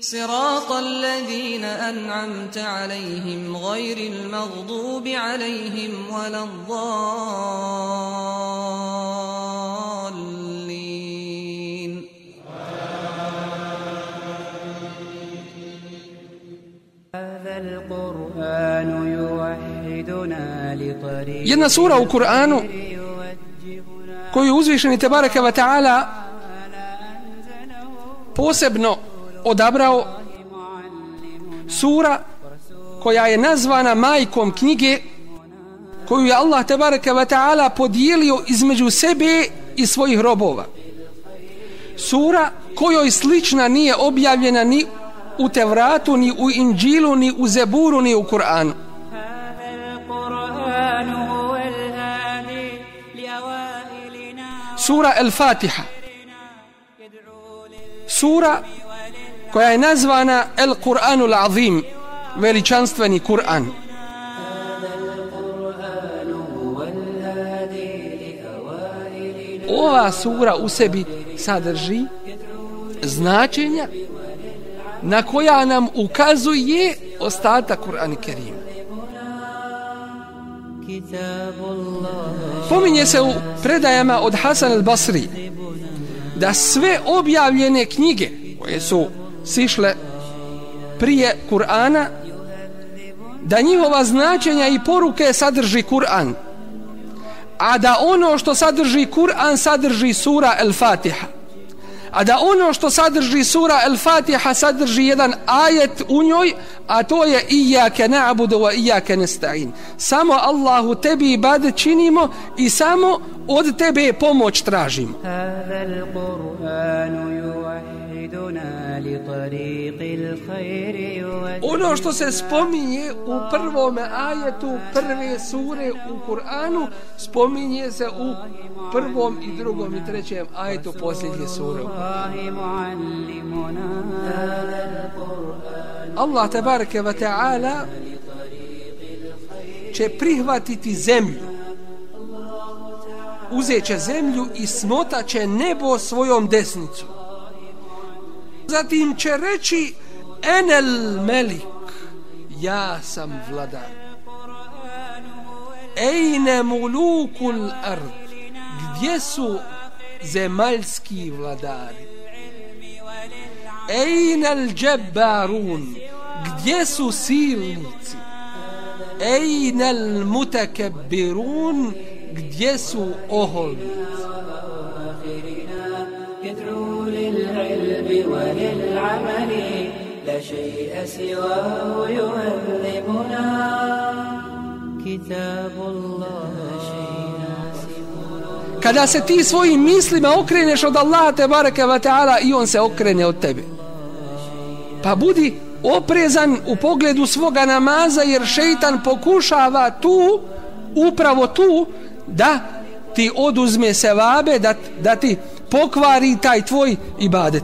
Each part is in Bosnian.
صراط الذين أنعمت عليهم غير المغضوب عليهم ولا الضالين. هذا القرآن يوحدنا لطريق Jedna sura u Kur'anu koju uzvišeni Tebareke wa ta'ala posebno odabrao sura koja je nazvana majkom knjige koju je Allah tabaraka ve taala podijelio između sebe i svojih robova. Sura kojoj slična nije objavljena ni u Tevratu, ni u Inđilu, ni u Zeburu, ni u Kur'anu. Sura El Fatiha Sura koja je nazvana El Kur'anul Azim, veličanstveni Kur'an. Ova sura u sebi sadrži značenja na koja nam ukazuje ostatak Kur'an Kerim. Pominje se u predajama od Hasan al-Basri da sve objavljene knjige koje su sišle prije Kur'ana da njihova značenja i poruke sadrži Kur'an a da ono što sadrži Kur'an sadrži sura El Fatiha a da ono što sadrži sura El Fatiha sadrži jedan ajet u njoj a to je iyyake na'budu wa iyyake nasta'in samo Allahu tebi ibad činimo i samo od tebe pomoć tražimo. هذا Ono što se spominje u prvom ajetu prve sure u Kur'anu spominje se u prvom i drugom i trećem ajetu posljednje sure. Allah tabaraka wa ta'ala će prihvatiti zemlju uzet će zemlju i smotaće nebo svojom desnicom Zatim će reći Enel Melik, ja sam vladar. Ejne mulukul ard, gdje su zemaljski vladari? Ejne al gdje su silnici? Ejne al mutakabbirun, gdje su oholnici? للعلم وللعمل لا شيء سواه يهذبنا كتاب الله Kada se ti svojim mislima okreneš od Allaha te bareke wa ta'ala i on se okrene od tebe. Pa budi oprezan u pogledu svoga namaza jer šeitan pokušava tu, upravo tu, da ti oduzme sevabe, da, da ti pokvari taj tvoj ibadet.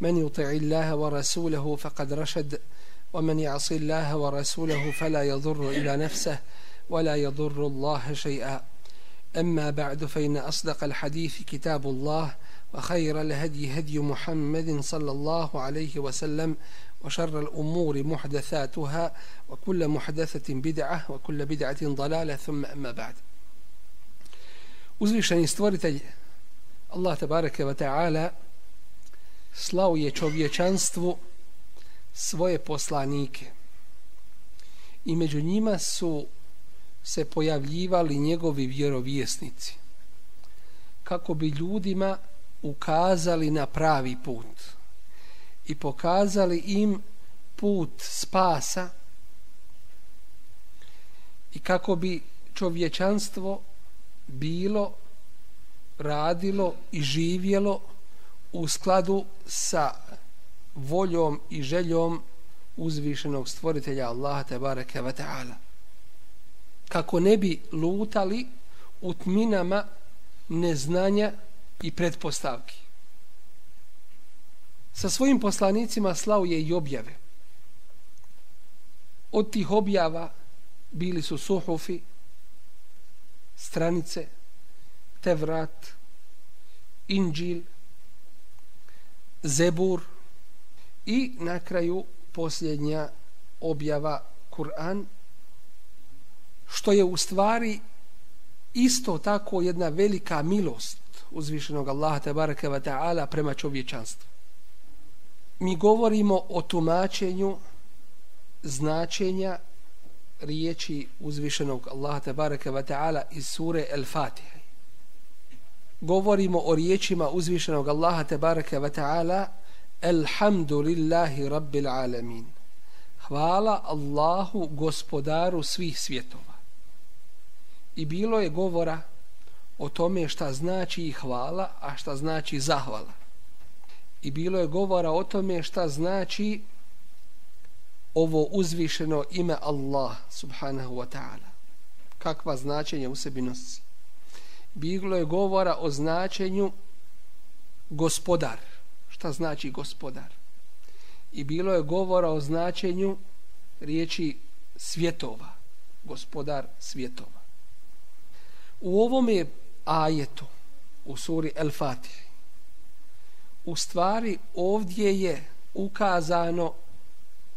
من يطع الله ورسوله فقد رشد ومن يعص الله ورسوله فلا يضر إلى نفسه ولا يضر الله شيئا. أما بعد فإن أصدق الحديث كتاب الله وخير الهدي هدي محمد صلى الله عليه وسلم وشر الأمور محدثاتها وكل محدثة بدعة وكل بدعة ضلالة ثم أما بعد. Uzvišeni stvoritelj tabaraka wa ta'ala slao je čovječanstvu svoje poslanike. I među njima su se pojavljivali njegovi vjerovjesnici kako bi ljudima ukazali na pravi put i pokazali im put spasa i kako bi čovječanstvo bilo radilo i živjelo u skladu sa voljom i željom uzvišenog stvoritelja Allaha tebareke ve taala. Kako ne bi lutali u tminama neznanja i pretpostavki. Sa svojim poslanicima slao je i objave. Od tih objava bili su suhufi stranice Tevrat Inđil Zebur i na kraju posljednja objava Kur'an što je u stvari isto tako jedna velika milost uzvišenog Allaha tabaraka wa ta'ala prema čovječanstvu. Mi govorimo o tumačenju značenja riječi uzvišenog Allaha tabaraka wa ta'ala iz sure El-Fatiha. Govorimo o riječima uzvišenog Allaha tabaraka ve ta'ala Alhamdulillahi Rabbil Alamin. Hvala Allahu gospodaru svih svjetova. I bilo je govora o tome šta znači hvala, a šta znači zahvala. I bilo je govora o tome šta znači ovo uzvišeno ime Allah subhanahu wa ta'ala. Kakva značenja u sebi nosi. Bilo je govora o značenju gospodar šta znači gospodar. I bilo je govora o značenju riječi svjetova, gospodar svjetova. U ovom je ajetu, u suri El Fatih, u stvari ovdje je ukazano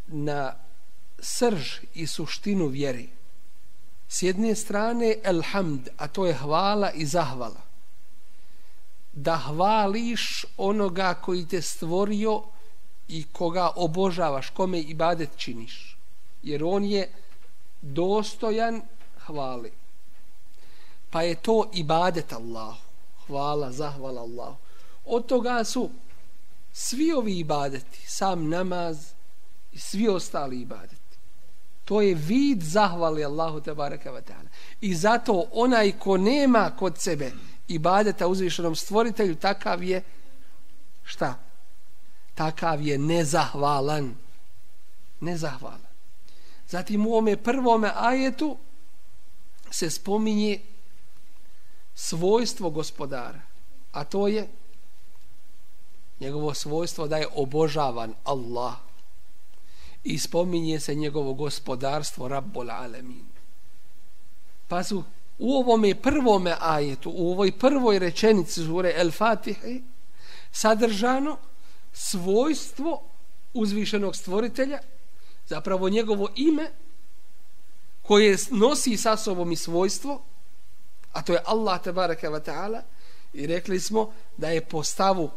na srž i suštinu vjeri. S jedne strane Elhamd, a to je hvala i zahvala da hvališ onoga koji te stvorio i koga obožavaš, kome ibadet činiš. Jer on je dostojan hvali. Pa je to ibadet Allahu. Hvala, zahvala Allahu. Od toga su svi ovi ibadeti, sam namaz i svi ostali ibadeti. To je vid zahvali Allahu te baraka wa ta'ala. I zato onaj ko nema kod sebe ibadeta uzvišenom stvoritelju, takav je šta? Takav je nezahvalan. Nezahvalan. Zatim u ome prvome ajetu se spominje svojstvo gospodara. A to je njegovo svojstvo da je obožavan Allah. I spominje se njegovo gospodarstvo Rabbul Alemin. Pa su u ovome prvome ajetu, u ovoj prvoj rečenici zure El Fatihe, sadržano svojstvo uzvišenog stvoritelja, zapravo njegovo ime, koje nosi sa sobom i svojstvo, a to je Allah tabaraka wa ta'ala, i rekli smo da je po stavu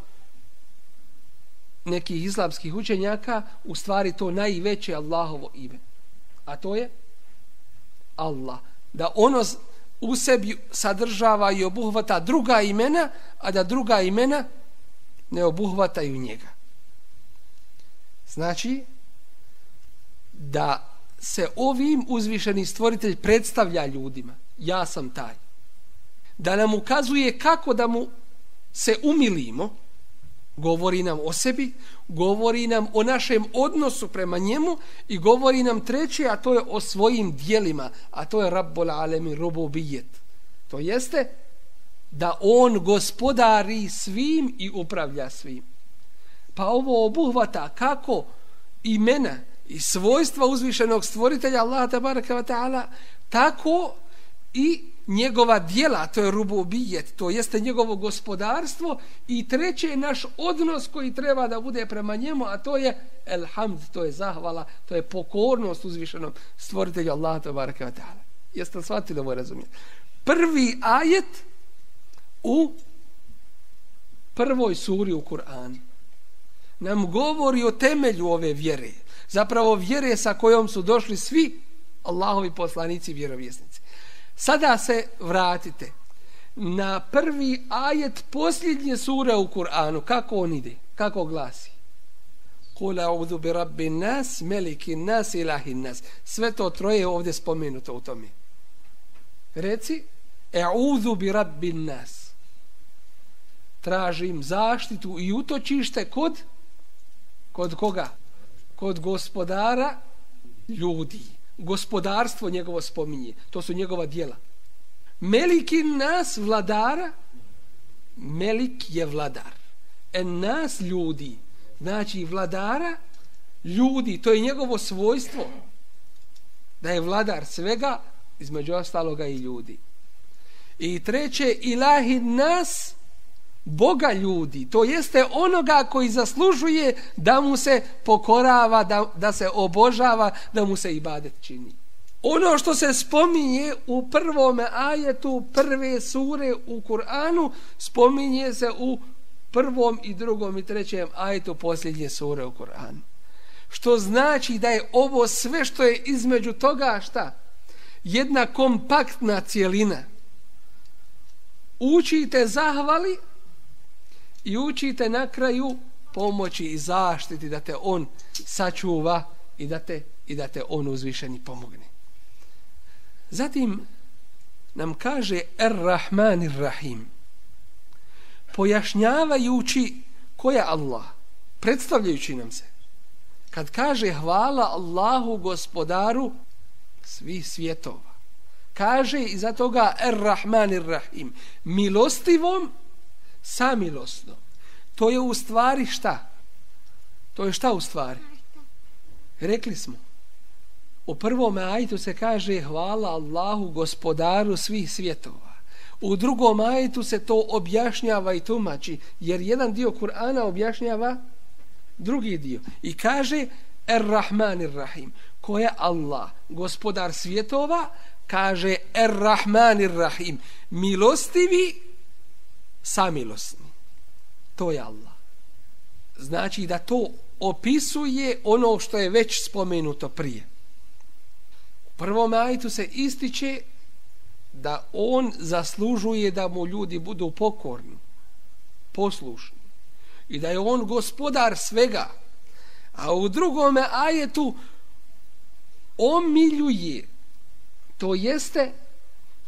nekih islamskih učenjaka u stvari to najveće Allahovo ime. A to je Allah. Da ono u sebi sadržava i obuhvata druga imena, a da druga imena ne obuhvataju njega. Znači, da se ovim uzvišeni stvoritelj predstavlja ljudima. Ja sam taj. Da nam ukazuje kako da mu se umilimo, govori nam o sebi, govori nam o našem odnosu prema njemu i govori nam treće, a to je o svojim dijelima, a to je Rabbul Alemi Rububijet. To jeste da on gospodari svim i upravlja svim. Pa ovo obuhvata kako imena i svojstva uzvišenog stvoritelja Allaha tabaraka wa ta'ala, tako i njegova dijela, to je rububijet, to jeste njegovo gospodarstvo i treće je naš odnos koji treba da bude prema njemu, a to je elhamd, to je zahvala, to je pokornost uzvišenom stvoritelju Allah, to baraka wa ta'ala. Jeste li shvatili ovo razumijete? Prvi ajet u prvoj suri u Kur'anu nam govori o temelju ove vjere. Zapravo vjere sa kojom su došli svi Allahovi poslanici i vjerovjesnici. Sada se vratite na prvi ajet posljednje sure u Kur'anu. Kako on ide? Kako glasi? Kul a'udhu bi rabbi nas, meliki nas, ilahi nas. Sve to troje je ovdje spomenuto u tome. Reci, a'udhu bi rabbi nas. Tražim zaštitu i utočište kod kod koga? Kod gospodara ljudi gospodarstvo njegovo spominje. To su njegova dijela. Meliki nas vladara, Melik je vladar. En nas ljudi, znači vladara ljudi, to je njegovo svojstvo. Da je vladar svega, između ostaloga i ljudi. I treće, ilahi nas, Boga ljudi, to jeste onoga koji zaslužuje da mu se pokorava, da, da se obožava, da mu se ibadet čini. Ono što se spominje u prvom ajetu prve sure u Kur'anu, spominje se u prvom i drugom i trećem ajetu posljednje sure u Kur'anu. Što znači da je ovo sve što je između toga šta? Jedna kompaktna cijelina. Učite zahvali, i učite na kraju pomoći i zaštiti da te on sačuva i da te, i da te on uzvišeni pomogne. Zatim nam kaže Ar-Rahman Ar-Rahim pojašnjavajući ko je Allah, predstavljajući nam se. Kad kaže hvala Allahu gospodaru svih svjetova. Kaže iza toga Ar-Rahman Ar-Rahim milostivom samilosno. To je u stvari šta? To je šta u stvari? Rekli smo. U prvom ajetu se kaže hvala Allahu gospodaru svih svjetova. U drugom ajetu se to objašnjava i tumači, jer jedan dio Kur'ana objašnjava drugi dio. I kaže Er-Rahman Ir-Rahim. Ko je Allah, gospodar svjetova, kaže Er-Rahman Ir-Rahim. Milostivi samilosni. To je Allah. Znači da to opisuje ono što je već spomenuto prije. U prvom ajtu se ističe da on zaslužuje da mu ljudi budu pokorni, poslušni i da je on gospodar svega. A u drugom ajetu omiljuje, to jeste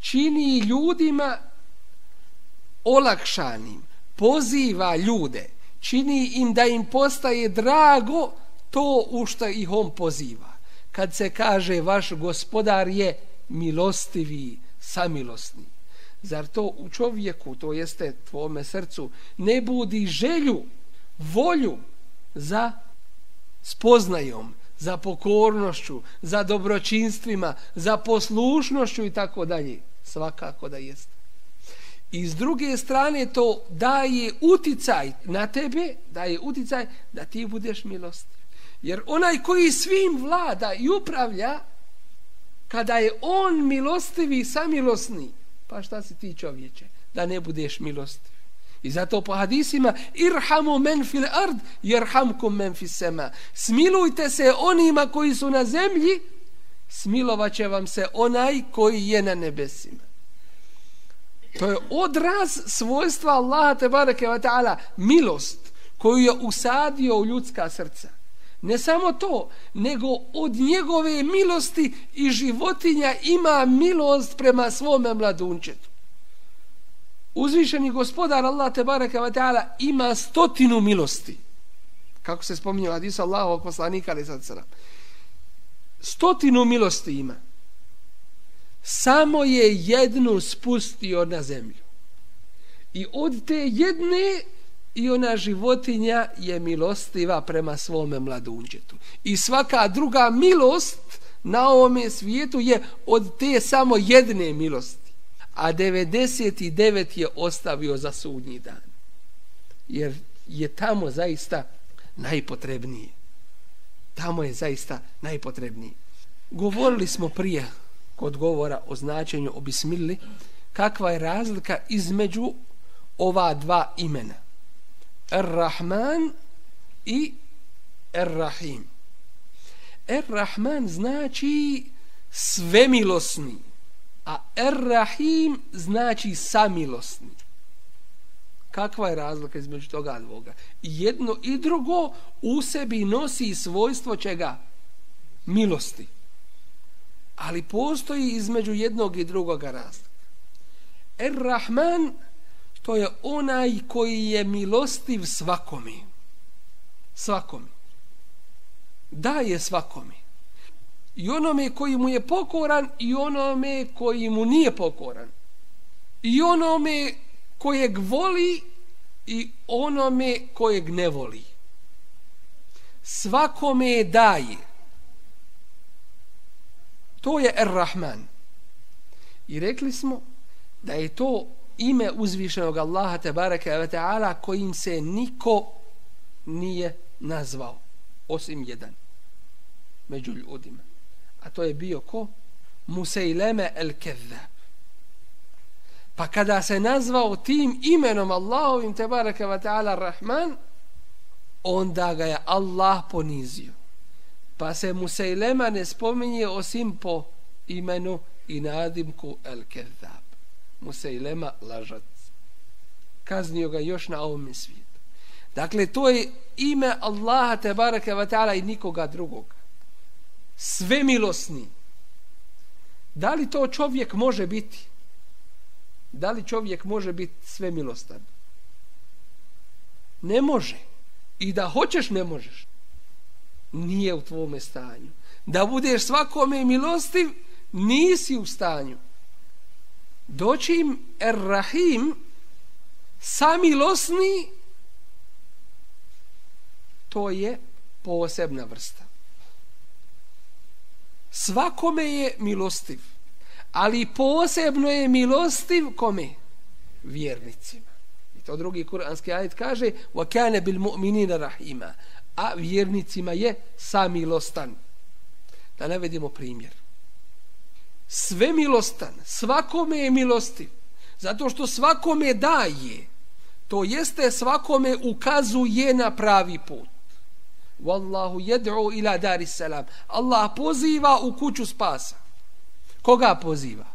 čini ljudima olakšanim, poziva ljude, čini im da im postaje drago to u što ih on poziva. Kad se kaže vaš gospodar je milostivi, samilostni. Zar to u čovjeku, to jeste tvome srcu, ne budi želju, volju za spoznajom, za pokornošću, za dobročinstvima, za poslušnošću i tako dalje. Svakako da jeste. I s druge strane to daje uticaj na tebe, daje uticaj da ti budeš milostiv. Jer onaj koji svim vlada i upravlja, kada je on milostivi i samilosni, pa šta si ti čovječe, da ne budeš milostiv. I zato po hadisima irhamu men fil ard, jerhamkum men fil sema. Smilujte se onima koji su na zemlji, smilovat vam se onaj koji je na nebesima. To je odraz svojstva Allaha te bareke ve taala, milost koju je usadio u ljudska srca. Ne samo to, nego od njegove milosti i životinja ima milost prema svome mladunčetu. Uzvišeni gospodar Allah te bareke ve taala ima stotinu milosti. Kako se spominje hadis Allahovog poslanika ali sad Stotinu milosti ima samo je jednu spustio na zemlju. I od te jedne i ona životinja je milostiva prema svome mladunđetu. I svaka druga milost na ovome svijetu je od te samo jedne milosti. a 99 je ostavio za sudnji dan. Jer je tamo zaista najpotrebnije. Tamo je zaista najpotrebnije. Govorili smo prije kod govora o značenju o bismili, kakva je razlika između ova dva imena. Ar-Rahman i Ar-Rahim. Ar-Rahman znači svemilosni, a Ar-Rahim znači samilosni. Kakva je razlika između toga dvoga? Jedno i drugo u sebi nosi svojstvo čega? Milosti. Ali postoji između jednog i drugoga razlika. Er-Rahman to je onaj koji je milostiv svakome. Svakome. Daje svakome. I onome koji mu je pokoran i onome koji mu nije pokoran. I onome kojeg voli i onome kojeg ne voli. Svakome daje. To je Er-Rahman. I rekli smo da je to ime uzvišenog Allaha te bareke ve taala kojim se niko nije nazvao osim jedan među ljudima. A to je bio ko? Musaileme el Kezzab pa kada se nazvao tim imenom Allahovim te bareke ve taala Rahman onda ga je Allah ponizio pa se Musailema ne spominje osim po imenu i nadimku el Kedab. Musailema lažac. Kaznio ga još na ovom svijetu. Dakle, to je ime Allaha te baraka wa ta'ala i nikoga drugog. Sve milosni. Da li to čovjek može biti? Da li čovjek može biti sve milostan? Ne može. I da hoćeš, ne možeš Nije u tvome stanju. Da budeš svakome milostiv, nisi u stanju doći im Er-Rahim samilosni to je posebna vrsta. Svakome je milostiv, ali posebno je milostiv kome? Vjernicima. I to drugi kuranski ajet kaže وَكَانَ بِالْمُؤْمِنِينَ رَحِيمًا A vjernicima je samilostan. Da navedimo primjer sve milostan, svakome je milostiv, zato što svakome daje, to jeste svakome ukazuje na pravi put. Wallahu yad'u ila dari salam. Allah poziva u kuću spasa. Koga poziva?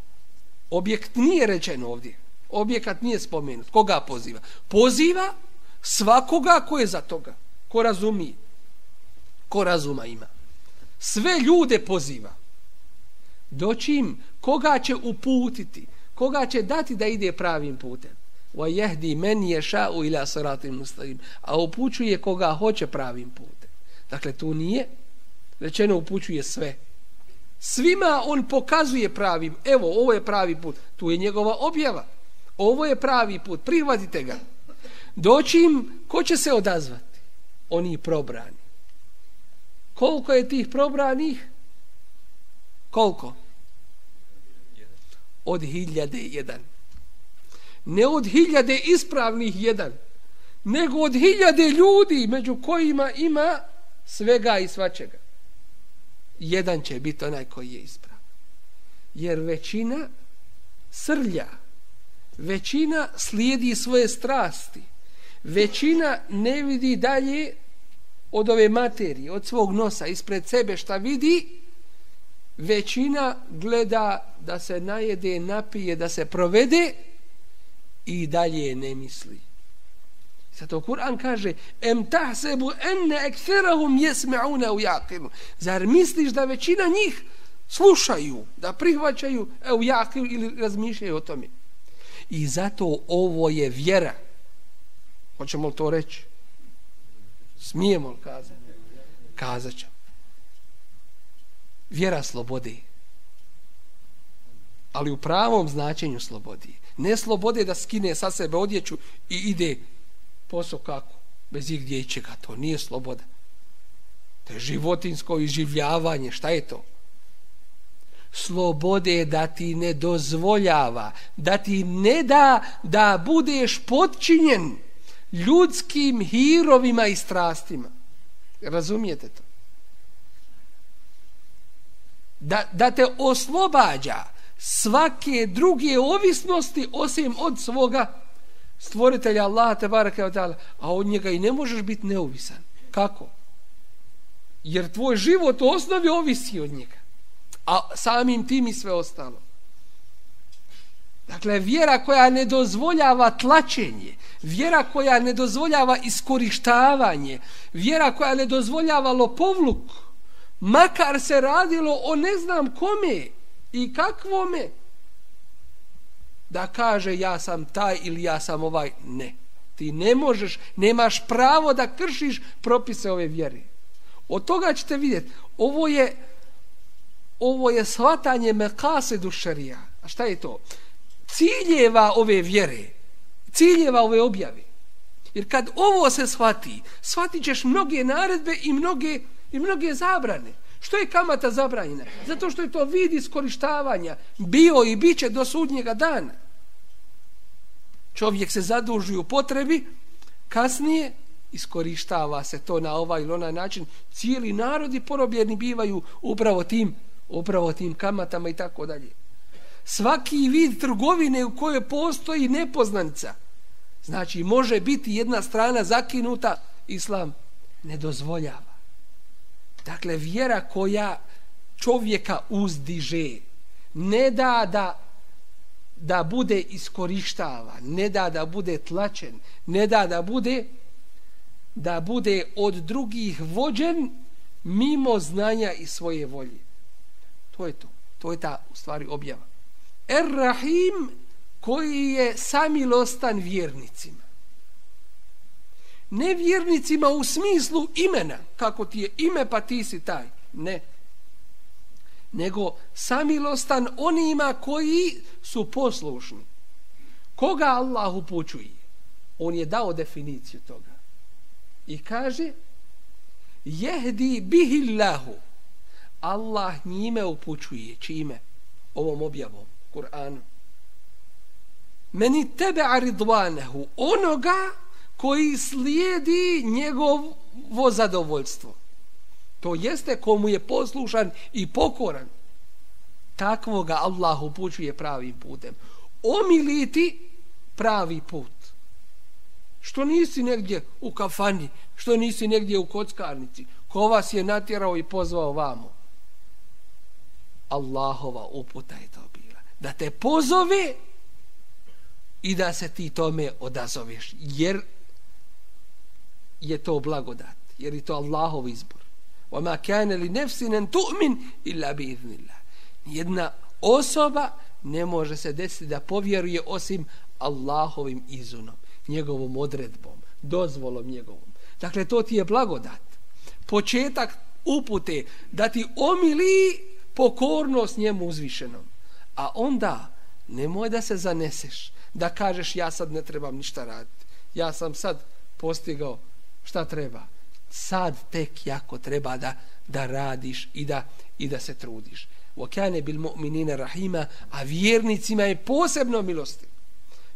Objekt nije rečen ovdje. Objekat nije spomenut. Koga poziva? Poziva svakoga ko je za toga. Ko razumije. Ko razuma ima. Sve ljude poziva doćim koga će uputiti, koga će dati da ide pravim putem. Wa yahdi man yasha'u ila siratin mustaqim. A upućuje koga hoće pravim putem. Dakle tu nije rečeno upućuje sve. Svima on pokazuje pravim, evo ovo je pravi put. Tu je njegova objava. Ovo je pravi put, prihvatite ga. Doćim, ko će se odazvati? Oni probrani. Koliko je tih probranih? Koliko? Od hiljade jedan. Ne od hiljade ispravnih jedan, nego od hiljade ljudi među kojima ima svega i svačega. Jedan će biti onaj koji je ispravan. Jer većina srlja, većina slijedi svoje strasti, većina ne vidi dalje od ove materije, od svog nosa, ispred sebe šta vidi, većina gleda da se najede, napije, da se provede i dalje ne misli. Zato Kur'an kaže em tahsebu enne ekferahum jesme'una u jaqilu. Zar misliš da većina njih slušaju, da prihvaćaju e, u jaqilu ili razmišljaju o tome? I zato ovo je vjera. Hoćemo li to reći? Smijemo li kazati? Kazat ćemo vjera slobode. Ali u pravom značenju slobodi. Ne slobode da skine sa sebe odjeću i ide posao kako, bez ih ičega. To nije sloboda. To je životinsko iživljavanje. Šta je to? slobode da ti ne dozvoljava, da ti ne da da budeš podčinjen ljudskim hirovima i strastima. Razumijete to? Da, da te oslobađa svake druge ovisnosti osim od svoga stvoritelja Allaha te baraka od ta'ala, a od njega i ne možeš biti neovisan. Kako? Jer tvoj život u osnovi ovisi od njega. A samim tim i sve ostalo. Dakle, vjera koja ne dozvoljava tlačenje, vjera koja ne dozvoljava iskorištavanje, vjera koja ne dozvoljava lopovluk, makar se radilo o ne znam kome i kakvome, da kaže ja sam taj ili ja sam ovaj, ne. Ti ne možeš, nemaš pravo da kršiš propise ove vjere. Od toga ćete vidjeti, ovo je ovo je shvatanje mekase dušarija. A šta je to? Ciljeva ove vjere, ciljeva ove objave. Jer kad ovo se shvati, shvatit ćeš mnoge naredbe i mnoge, i mnoge zabrane. Što je kamata zabranjena? Zato što je to vid iskorištavanja. Bio i bit će do sudnjega dana. Čovjek se zaduži u potrebi, kasnije iskorištava se to na ovaj ili onaj način. Cijeli narodi porobljeni bivaju upravo tim, upravo tim kamatama i tako dalje. Svaki vid trgovine u kojoj postoji nepoznanica, znači može biti jedna strana zakinuta, islam ne dozvoljava. Dakle, vjera koja čovjeka uzdiže, ne da da da bude iskorištava, ne da da bude tlačen, ne da da bude da bude od drugih vođen mimo znanja i svoje volje. To je to. To je ta u stvari objava. Er-Rahim koji je samilostan vjernicima. Ne vjernicima u smislu imena, kako ti je ime pa ti si taj. Ne. Nego samilostan onima koji su poslušni. Koga Allah upućuje? On je dao definiciju toga. I kaže Jehdi bihillahu Allah njime upućuje. Čime? Ovom objavom. Kur'anu. Meni tebe aridvanehu. Onoga koji slijedi njegovo zadovoljstvo. To jeste komu je poslušan i pokoran. Takvoga Allah upućuje pravim putem. Omiliti pravi put. Što nisi negdje u kafani, što nisi negdje u kockarnici, ko vas je natjerao i pozvao vamo. Allahova uputa je to Da te pozove i da se ti tome odazoveš. Jer je to blagodat. Jer je to Allahov izbor. وَمَا كَانَ لِنَفْسِنَنْ تُؤْمِنْ إِلَّا بِإِذْنِ اللَّهِ Jedna osoba ne može se desiti da povjeruje osim Allahovim izunom, njegovom odredbom, dozvolom njegovom. Dakle, to ti je blagodat. Početak upute da ti omili pokornost njemu uzvišenom. A onda nemoj da se zaneseš, da kažeš ja sad ne trebam ništa raditi. Ja sam sad postigao šta treba. Sad tek jako treba da, da radiš i da, i da se trudiš. وَكَانَ بِالْمُؤْمِنِينَ rahima A vjernicima je posebno milosti.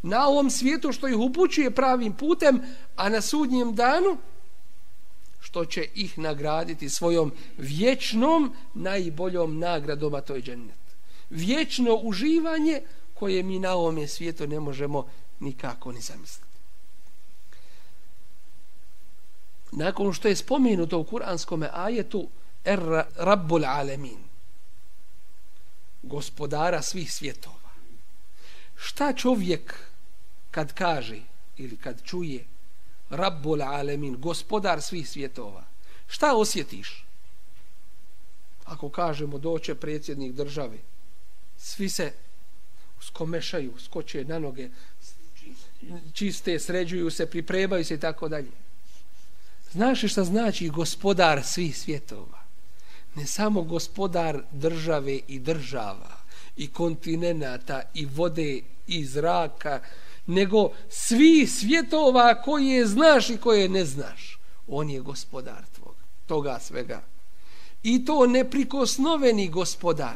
Na ovom svijetu što ih upućuje pravim putem, a na sudnjem danu što će ih nagraditi svojom vječnom najboljom nagradom, a to je džennet. Vječno uživanje koje mi na ovome svijetu ne možemo nikako ni zamisliti. Nakon što je spomenuto u kuranskom ajetu Er Rabbul Alemin gospodara svih svjetova. Šta čovjek kad kaže ili kad čuje Rabbul Alemin, gospodar svih svjetova. Šta osjetiš? Ako kažemo doće predsjednik države, svi se skomešaju, skoče na noge, čiste, sređuju se, pripremaju se i tako dalje. Znaš šta znači gospodar svih svjetova? Ne samo gospodar države i država, i kontinenta, i vode, i zraka, nego svi svjetova koje znaš i koje ne znaš. On je gospodar tvog, toga svega. I to neprikosnoveni gospodar,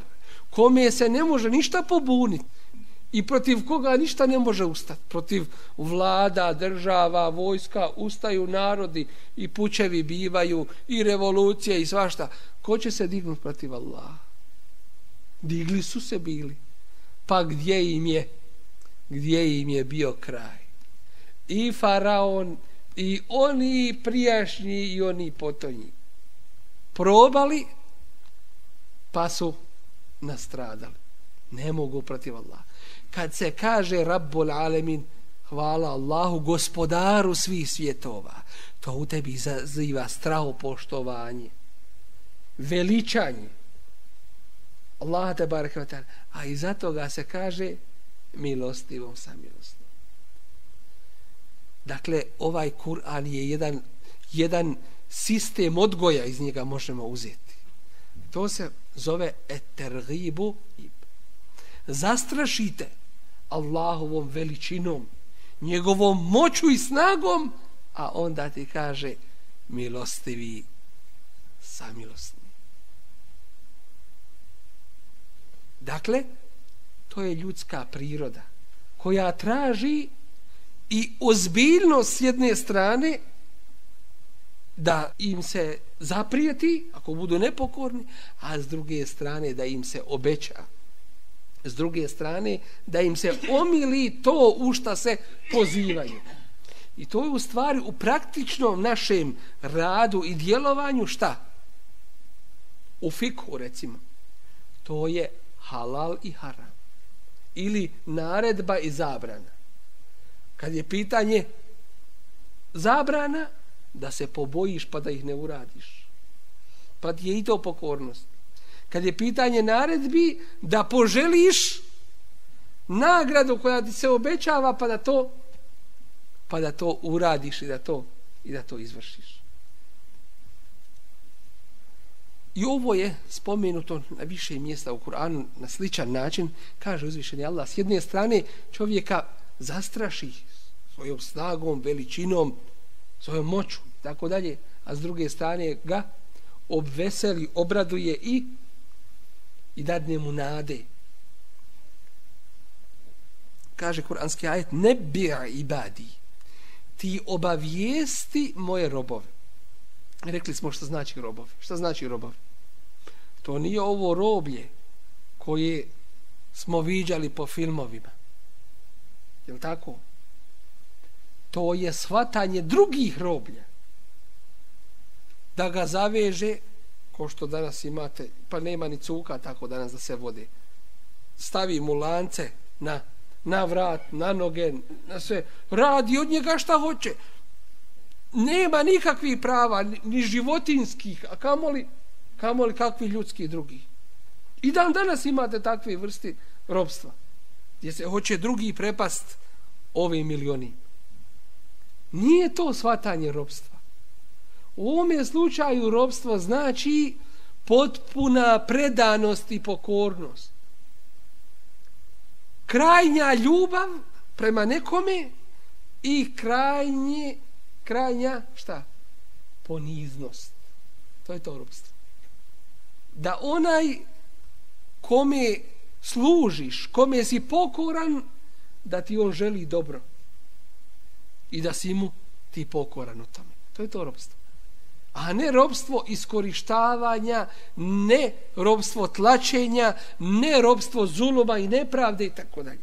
kome se ne može ništa pobuniti i protiv koga ništa ne može ustati. Protiv vlada, država, vojska, ustaju narodi i pućevi bivaju i revolucije i svašta. Ko će se dignuti protiv Allaha? Digli su se bili. Pa gdje im je? Gdje im je bio kraj? I faraon, i oni prijašnji, i oni potonji. Probali, pa su nastradali. Ne mogu protiv Allaha. Kad se kaže Rabbul Alemin, hvala Allahu, gospodaru svih svjetova, to u tebi izaziva straho poštovanje, veličanje. Allah te barek a i zato toga se kaže milostivom sa milostom. Dakle, ovaj Kur'an je jedan, jedan sistem odgoja iz njega možemo uzeti. To se zove etergibu ib. zastrašite Allahovom veličinom, njegovom moću i snagom, a onda ti kaže milostivi samilostni. Dakle, to je ljudska priroda koja traži i ozbiljnost s jedne strane da im se zaprijeti ako budu nepokorni, a s druge strane da im se obeća s druge strane da im se omili to u šta se pozivaju. I to je u stvari u praktičnom našem radu i djelovanju šta? U fiku recimo. To je halal i haram. Ili naredba i zabrana. Kad je pitanje zabrana, da se pobojiš pa da ih ne uradiš. Pa je i to pokornost kad je pitanje naredbi da poželiš nagradu koja ti se obećava pa da to pa da to uradiš i da to i da to izvršiš. I ovo je spomenuto na više mjesta u Kur'anu na sličan način, kaže uzvišeni Allah, s jedne strane čovjeka zastraši svojom snagom, veličinom, svojom moću, tako dalje, a s druge strane ga obveseli, obraduje i i dadne mu nade. Kaže kuranski ajet, ne bira ibadi, ti obavijesti moje robove. Rekli smo što znači robove. Šta znači robove? To nije ovo roblje koje smo viđali po filmovima. Je li tako? To je shvatanje drugih roblja. Da ga zaveže ko što danas imate, pa nema ni cuka tako danas da se vode. Stavi mu lance na, na vrat, na noge, na sve. Radi od njega šta hoće. Nema nikakvih prava, ni životinskih, a kamoli, kamoli kakvi ljudski drugi. I dan danas imate takve vrsti robstva, gdje se hoće drugi prepast ovim milioni. Nije to svatanje robstva. U ovom slučaju robstvo znači potpuna predanost i pokornost. Krajnja ljubav prema nekome i krajnje, krajnja, šta? Poniznost. To je to robstvo. Da onaj kome služiš, kome si pokoran, da ti on želi dobro. I da si mu ti pokoran u tome. To je to robstvo a ne robstvo iskorištavanja, ne robstvo tlačenja, ne robstvo zuluma i nepravde i tako dalje.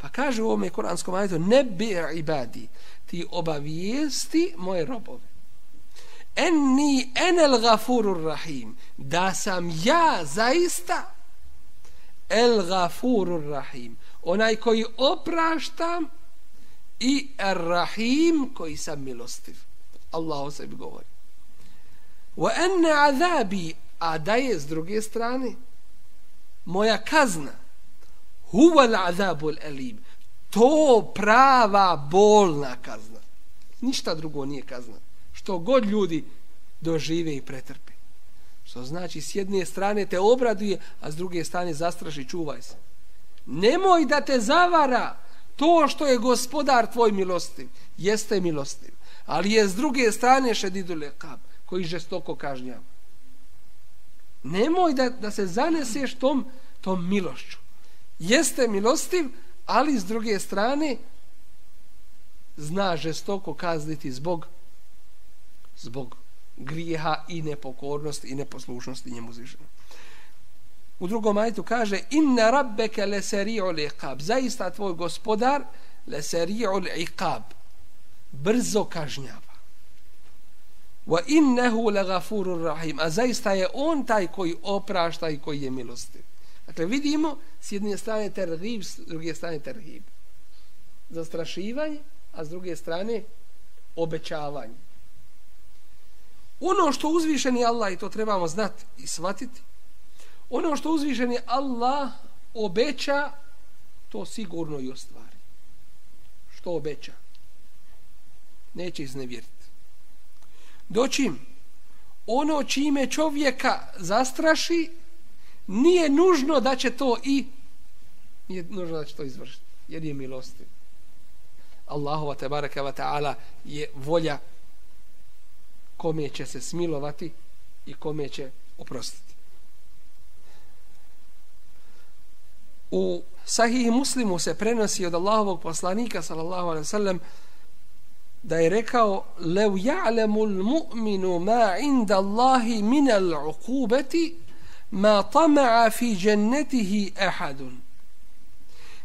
Pa kaže u ovome koranskom ajetu, ne bi ibadi, ti obavijesti moje robove. Enni enel gafurur rahim, da sam ja zaista el gafurur rahim, onaj koji opraštam i er rahim koji sam milostiv. Allah o sebi govori wa anna azabi a da je s druge strane moja kazna huwa al-azabul al-alim to prava bolna kazna. Ništa drugo nije kazna. Što god ljudi dožive i pretrpe. Što znači s jedne strane te obraduje a s druge strane zastraši čuvaj se. Nemoj da te zavara to što je gospodar tvoj milostiv jeste milostiv ali je s druge strane šedidu lekab koji žestoko kažnjava. Nemoj da, da se zaneseš tom, tom milošću. Jeste milostiv, ali s druge strane zna žestoko kazniti zbog zbog grijeha i nepokornosti i neposlušnosti njemu zvišenom. U drugom ajetu kaže inna rabbeke leseri'u liqab. Zaista tvoj gospodar leseri'u liqab. Brzo kažnjava. Wa innehu lagafurur rahim. A zaista je on taj koji oprašta i koji je milostiv. Dakle vidimo s jedne strane terhib s druge strane terhib. Zastrašivanje a s druge strane obećavanje. Ono što uzvišeni Allah i to trebamo znati i shvatiti ono što uzvišeni Allah obeća to sigurno i ostvari. Što obeća? Neće iznevjeriti doćim ono čime čovjeka zastraši nije nužno da će to i nije nužno da će to izvršiti jer je milostiv. Allahova tebareka wa ta'ala je volja kome će se smilovati i kome će oprostiti. U sahih muslimu se prenosi od Allahovog poslanika sallallahu alaihi sallam da je rekao lev ja'lemu l-mu'minu ma inda Allahi min al-uqubeti ma tama'a fi jannatihi ahadun.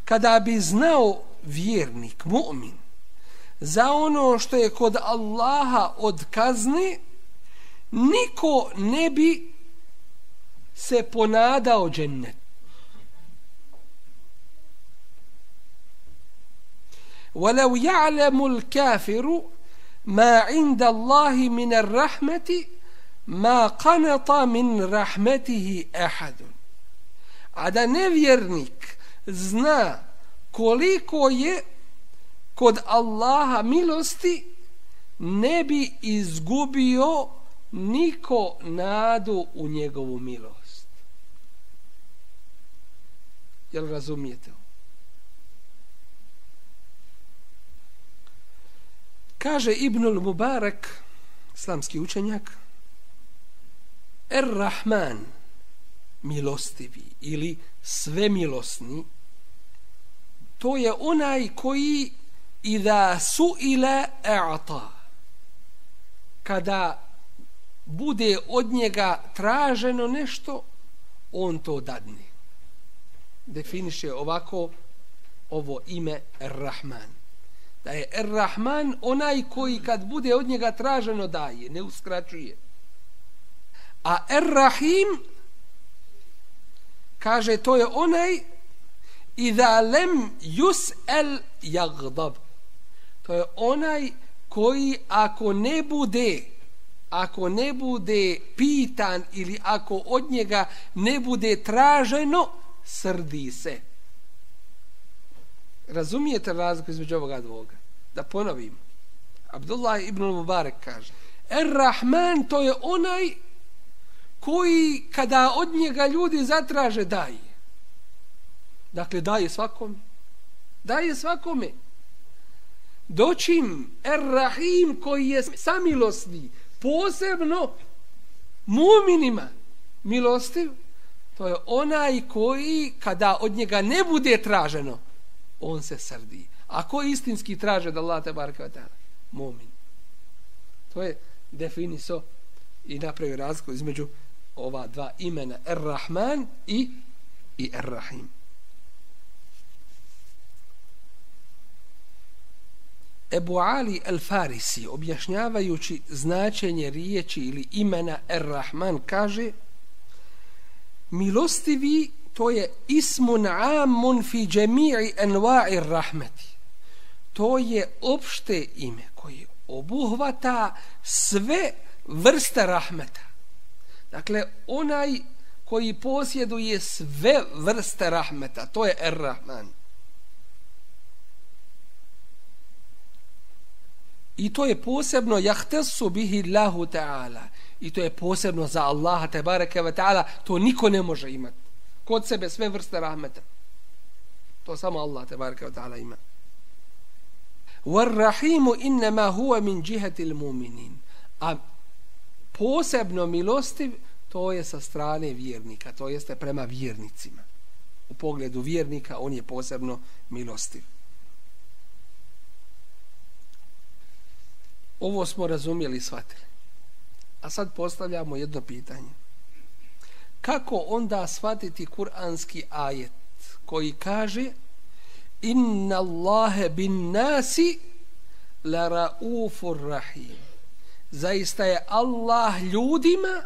Kada bi znao vjernik, mu'min za ono što je kod Allaha od kazne niko ne bi se ponadao džennet ولو يعلم الكافر ما عند الله من الرحمة ما قنط من رحمته أحد a da nevjernik zna koliko je kod Allaha milosti ne bi izgubio niko nadu u njegovu milost. Jel razumijete? Kaže Ibnul Mubarak, islamski učenjak, Er-Rahman, milostivi ili svemilosni, to je onaj koji i da su ile e'ata kada bude od njega traženo nešto on to dadne definiše ovako ovo ime Rahman da je Ar-Rahman onaj koji kad bude od njega traženo daje, ne uskraćuje. A Ar-Rahim kaže to je onaj i da lem yus el jagdab to je onaj koji ako ne bude ako ne bude pitan ili ako od njega ne bude traženo srdi se razumijete razliku između ovoga dvoga da ponovim. Abdullah ibn Mubarak kaže Er-Rahman to je onaj koji kada od njega ljudi zatraže daje dakle daje svakome. Daje svakome. Doćim Er-Rahim koji je samilosni posebno muminima milostiv to je onaj koji kada od njega ne bude traženo on se srdi. A ko istinski traže da Allah te barka vatala? mumin. To je definiso i napravio razliku između ova dva imena Er-Rahman i i Er-Rahim. Ebu Ali el-Farisi objašnjavajući značenje riječi ili imena Er-Rahman kaže milostivi to je ismun amun fi džemi'i enva'i rahmeti to je opšte ime koje obuhvata sve vrste rahmeta dakle onaj koji posjeduje sve vrste rahmeta to je Er-Rahman I to je posebno jahtesu bihi Allahu ta'ala. I to je posebno za Allaha te bareke ve ta'ala. To niko ne može imati. Kod sebe sve vrste rahmeta. To samo Allah te bareke wa ta'ala ima. وَالرَّحِيمُ إِنَّمَا هُوَ huwa min jihati. A posebno milostiv to je sa strane vjernika, to jeste prema vjernicima. u pogledu vjernika, on je posebno milostiv. Ovo smo razumjeli i shvatili. A sad postavljamo jedno pitanje. Kako onda shvatiti kuranski ajet koji kaže Inna Allahe bin nasi la raufur rahim. Zaista je Allah ljudima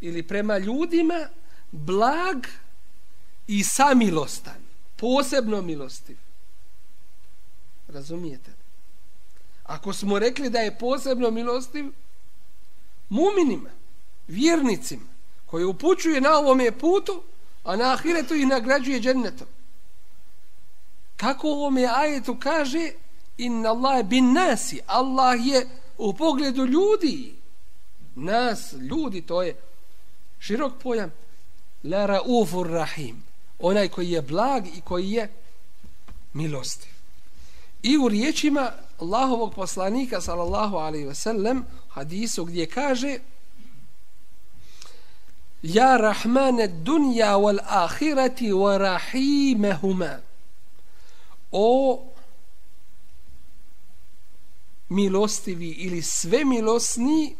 ili prema ljudima blag i samilostan, posebno milostiv. Razumijete? Ako smo rekli da je posebno milostiv muminima, vjernicima, koji upućuje na ovome putu, a na ahiretu ih nagrađuje džennetom. Kako ovome ajetu kaže inna Allah bin nasi, Allah je u pogledu ljudi, nas, ljudi, to je širok pojam, la raufur rahim, onaj koji je blag i koji je milosti. I u riječima Allahovog poslanika sallallahu alaihi ve sellem hadisu gdje kaže Ja rahmane dunja wal ahirati wa rahimehuma O milostivi ili sve milosni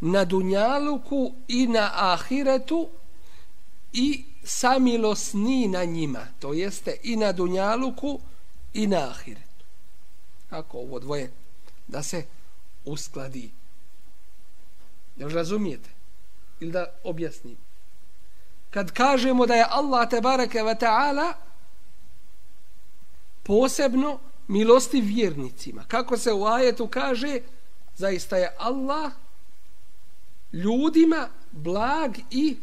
na dunjaluku i na ahiretu i samilosni na njima to jeste i na dunjaluku i na ahiretu kako ovo dvoje da se uskladi. Jel razumijete? Ili da objasnim? Kad kažemo da je Allah te bareke ve ta'ala posebno milosti vjernicima. Kako se u ajetu kaže zaista je Allah ljudima blag i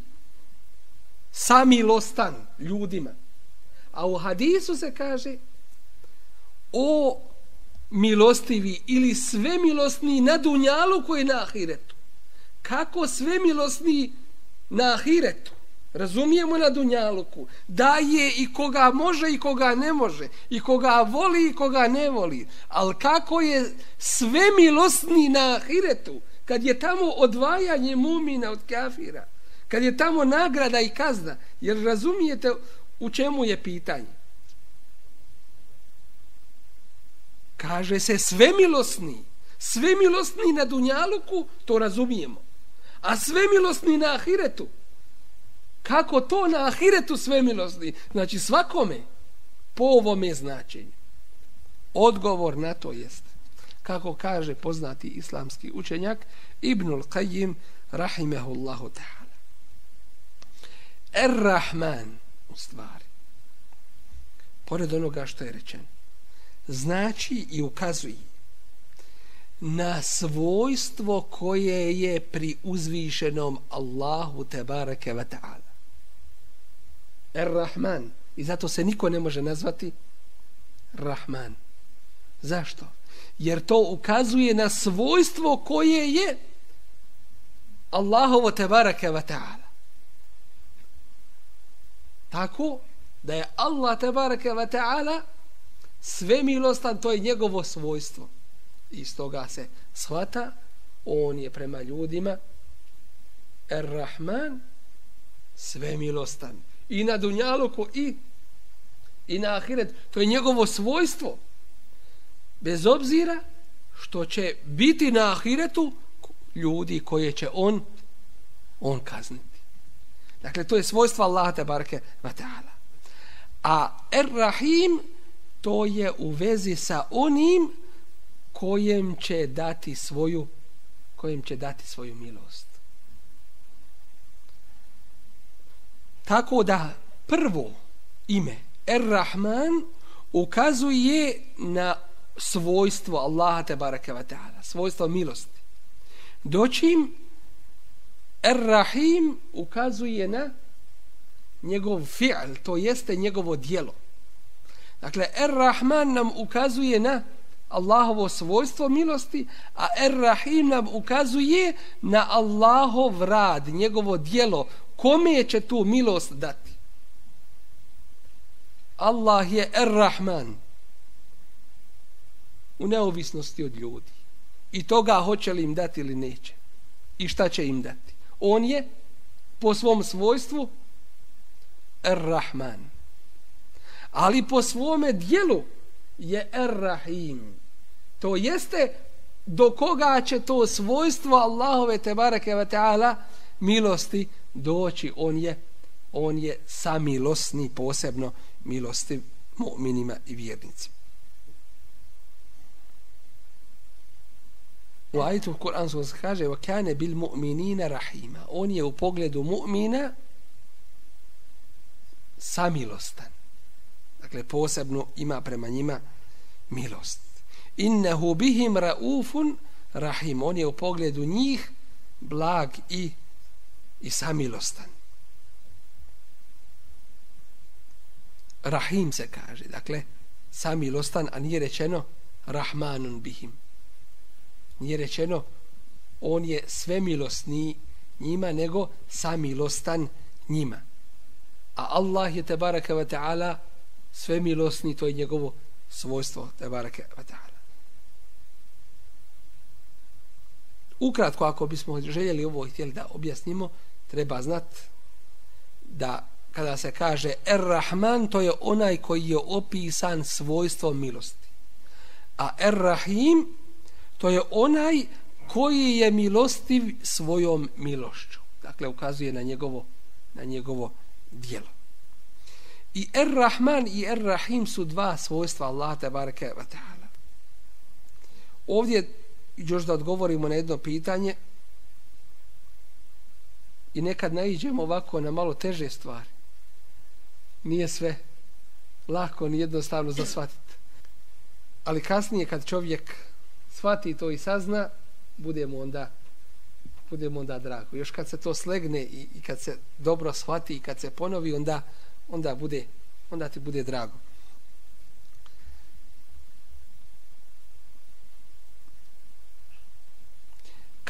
samilostan ljudima. A u hadisu se kaže o milostivi ili sve milostni na dunjalu koji na ahiretu. Kako svemilostni na ahiretu? Razumijemo na dunjaluku. Da je i koga može i koga ne može. I koga voli i koga ne voli. Ali kako je svemilostni na ahiretu? Kad je tamo odvajanje mumina od kafira. Kad je tamo nagrada i kazna. Jer razumijete u čemu je pitanje? kaže se sve milosni sve milosni na dunjaluku to razumijemo a svemilosni na ahiretu. Kako to na ahiretu sve milosni znači svakome po ovome značenju. Odgovor na to jest kako kaže poznati islamski učenjak Ibnul Qayyim rahimehullahu ta'ala. Er-Rahman u stvari pored onoga što je rečeno znači i ukazuje na svojstvo koje je pri uzvišenom Allahu tebareke ve taala. Er-Rahman. I zato se niko ne može nazvati Rahman. Zašto? Jer to ukazuje na svojstvo koje je Allahovo tebareke ve taala. Tako da je Allah tebareke ve taala sve milostan, to je njegovo svojstvo. Iz toga se shvata, on je prema ljudima Er-Rahman, sve milostan. I na Dunjaluku i, i na Ahiret. To je njegovo svojstvo. Bez obzira što će biti na Ahiretu ljudi koje će on on kazniti. Dakle, to je svojstvo Allaha te barke A Er-Rahim to je u vezi sa onim kojem će dati svoju kojem će dati svoju milost. Tako da prvo ime Er-Rahman ukazuje na svojstvo Allaha te baraka wa ta'ala, svojstvo milosti. Doćim Er-Rahim ukazuje na njegov fi'l, to jeste njegovo dijelo. Dakle, Er-Rahman nam ukazuje na Allahovo svojstvo milosti, a Er-Rahim nam ukazuje na Allahov rad, njegovo dijelo, kome će tu milost dati. Allah je Er-Rahman u neovisnosti od ljudi. I toga hoće li im dati ili neće. I šta će im dati. On je po svom svojstvu Er-Rahman. Ali po svome dijelu je Er-Rahim. To jeste do koga će to svojstvo Allahove te bareke ve taala milosti doći on je on je samilosni posebno milosti mu'minima i vjernicima U ajetu Kur'anskom se kaže وَكَانَ بِالْمُؤْمِنِينَ bil mu'minina rahima. On je u pogledu mu'mina samilostan. Dakle, posebno ima prema njima milost. Innehu bihim raufun rahim. On je u pogledu njih blag i, i samilostan. Rahim se kaže. Dakle, samilostan, a nije rečeno rahmanun bihim nije rečeno on je svemilosni njima nego samilostan njima a Allah je tebaraka wa ta'ala svemilosni to je njegovo svojstvo tebaraka wa ta'ala ukratko ako bismo željeli ovo htjeli da objasnimo treba znat da kada se kaže Er-Rahman to je onaj koji je opisan svojstvom milosti a Er-Rahim to je onaj koji je milostiv svojom milošću. Dakle, ukazuje na njegovo, na njegovo dijelo. I Er-Rahman i Er-Rahim su dva svojstva Allaha te bareke taala. Ovdje još da odgovorimo na jedno pitanje i nekad naiđemo ovako na malo teže stvari. Nije sve lako ni jednostavno za shvatiti. Ali kasnije kad čovjek shvati to i sazna, budemo onda budemo onda drago. Još kad se to slegne i, i kad se dobro shvati i kad se ponovi, onda, onda, bude, onda ti bude drago.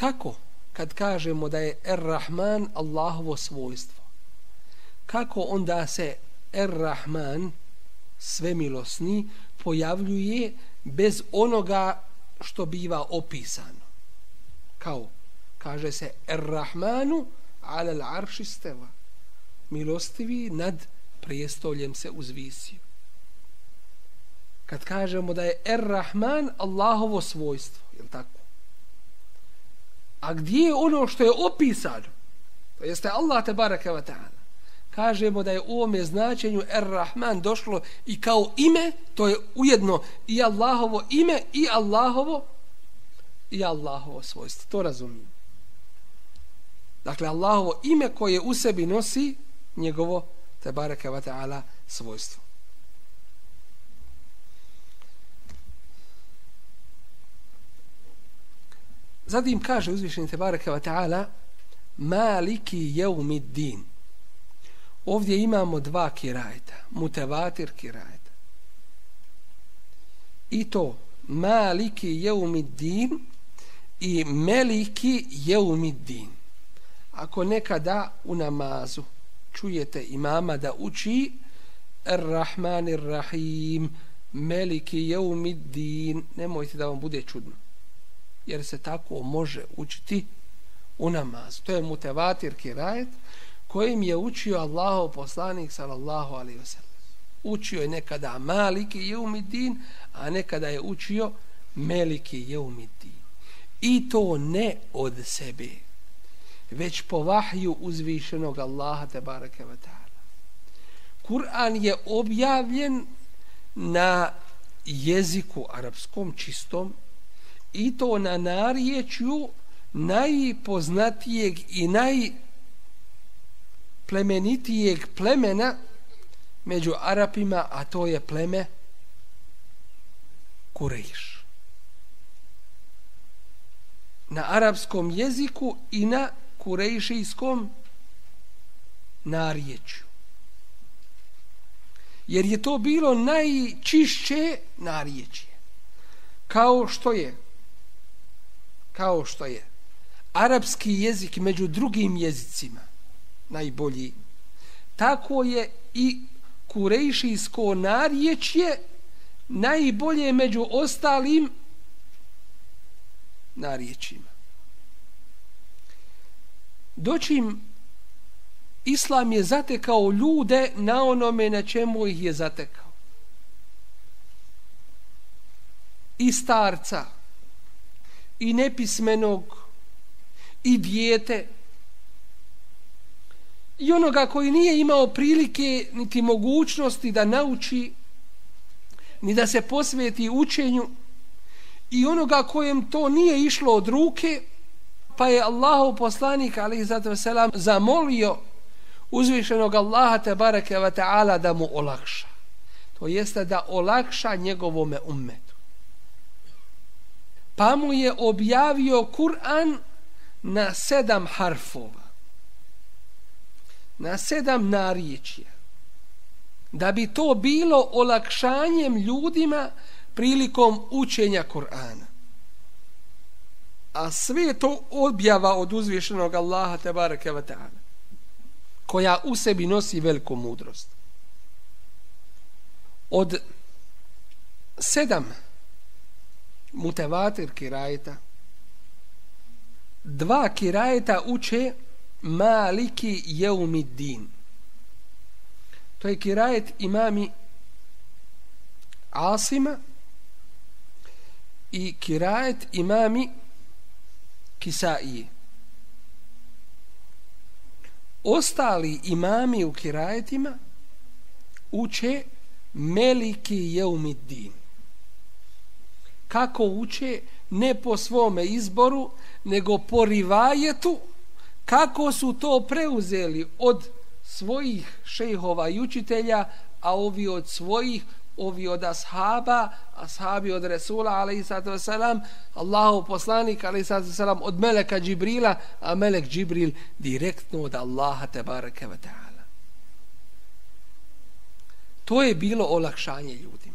Kako kad kažemo da je Er-Rahman Allahovo svojstvo? Kako onda se Er-Rahman svemilosni pojavljuje bez onoga što biva opisano. Kao, kaže se, Er-Rahmanu ala l'arši steva. Milostivi nad prijestoljem se uzvisio. Kad kažemo da je Er-Rahman Allahovo svojstvo, je tako? A gdje je ono što je opisano? To jeste Allah te baraka wa ta'ala. Kažemo da je u ovome značenju Er-Rahman došlo i kao ime, to je ujedno i Allahovo ime i Allahovo i Allahovo svojstvo. To razumijem. Dakle, Allahovo ime koje u sebi nosi njegovo te baraka wa ta'ala svojstvo. Zatim kaže uzvišeni te wa ta'ala maliki jeumid din Ovdje imamo dva kirajeta, mutevatir kirajeta. I to maliki jeumiddin i meliki jeumiddin. Ako nekada u namazu čujete imama da uči Ar-Rahman Ar-Rahim Meliki Jeumiddin nemojte da vam bude čudno jer se tako može učiti u namazu to je mutevatir kirajet kojim je učio Allahov poslanik sallallahu alaihi ve sellem. Učio je nekada maliki jeumidin, a nekada je učio meliki jeumidin. I to ne od sebe, već po vahju uzvišenog Allaha te barake wa ta'ala. Kur'an je objavljen na jeziku arapskom čistom i to na narječju najpoznatijeg i naj plemenitijeg plemena među Arapima, a to je pleme Kurejš. Na arapskom jeziku i na kurejšijskom narječju. Jer je to bilo najčišće narječje. Kao što je kao što je arapski jezik među drugim jezicima najbolji. Tako je i kurejšijsko narječje najbolje među ostalim narječima. Doćim Islam je zatekao ljude na onome na čemu ih je zatekao. I starca, i nepismenog, i dijete, i onoga koji nije imao prilike niti mogućnosti da nauči, ni da se posveti učenju, i onoga kojem to nije išlo od ruke, pa je Allahov poslanik, alaihi selam zamolio uzvišenog Allaha te bareke ve taala da mu olakša. To jeste da olakša njegovome ummetu. Pa mu je objavio Kur'an na sedam harfova. Na sedam narječja, Da bi to bilo olakšanjem ljudima prilikom učenja Kur'ana. A sve to objava od uzvišenog Allaha te bareke ve taala koja u sebi nosi veliku mudrost. Od sedam mutevatir kirajeta dva kirajeta uče maliki jeumiddin. To je kirajet imami Asima i kirajet imami Kisaije ostali imami u kirajetima uče meliki jeumiddin. Kako uče? Ne po svome izboru, nego po rivajetu, kako su to preuzeli od svojih šejhova i učitelja, a ovi od svojih, ovi od ashaba, ashabi od Resula, alaihissalatu wasalam, Allahu poslanik, alaihissalatu wasalam, od Meleka Džibrila, a Melek Džibril direktno od Allaha tebareke ve ta'ala. To je bilo olakšanje ljudima.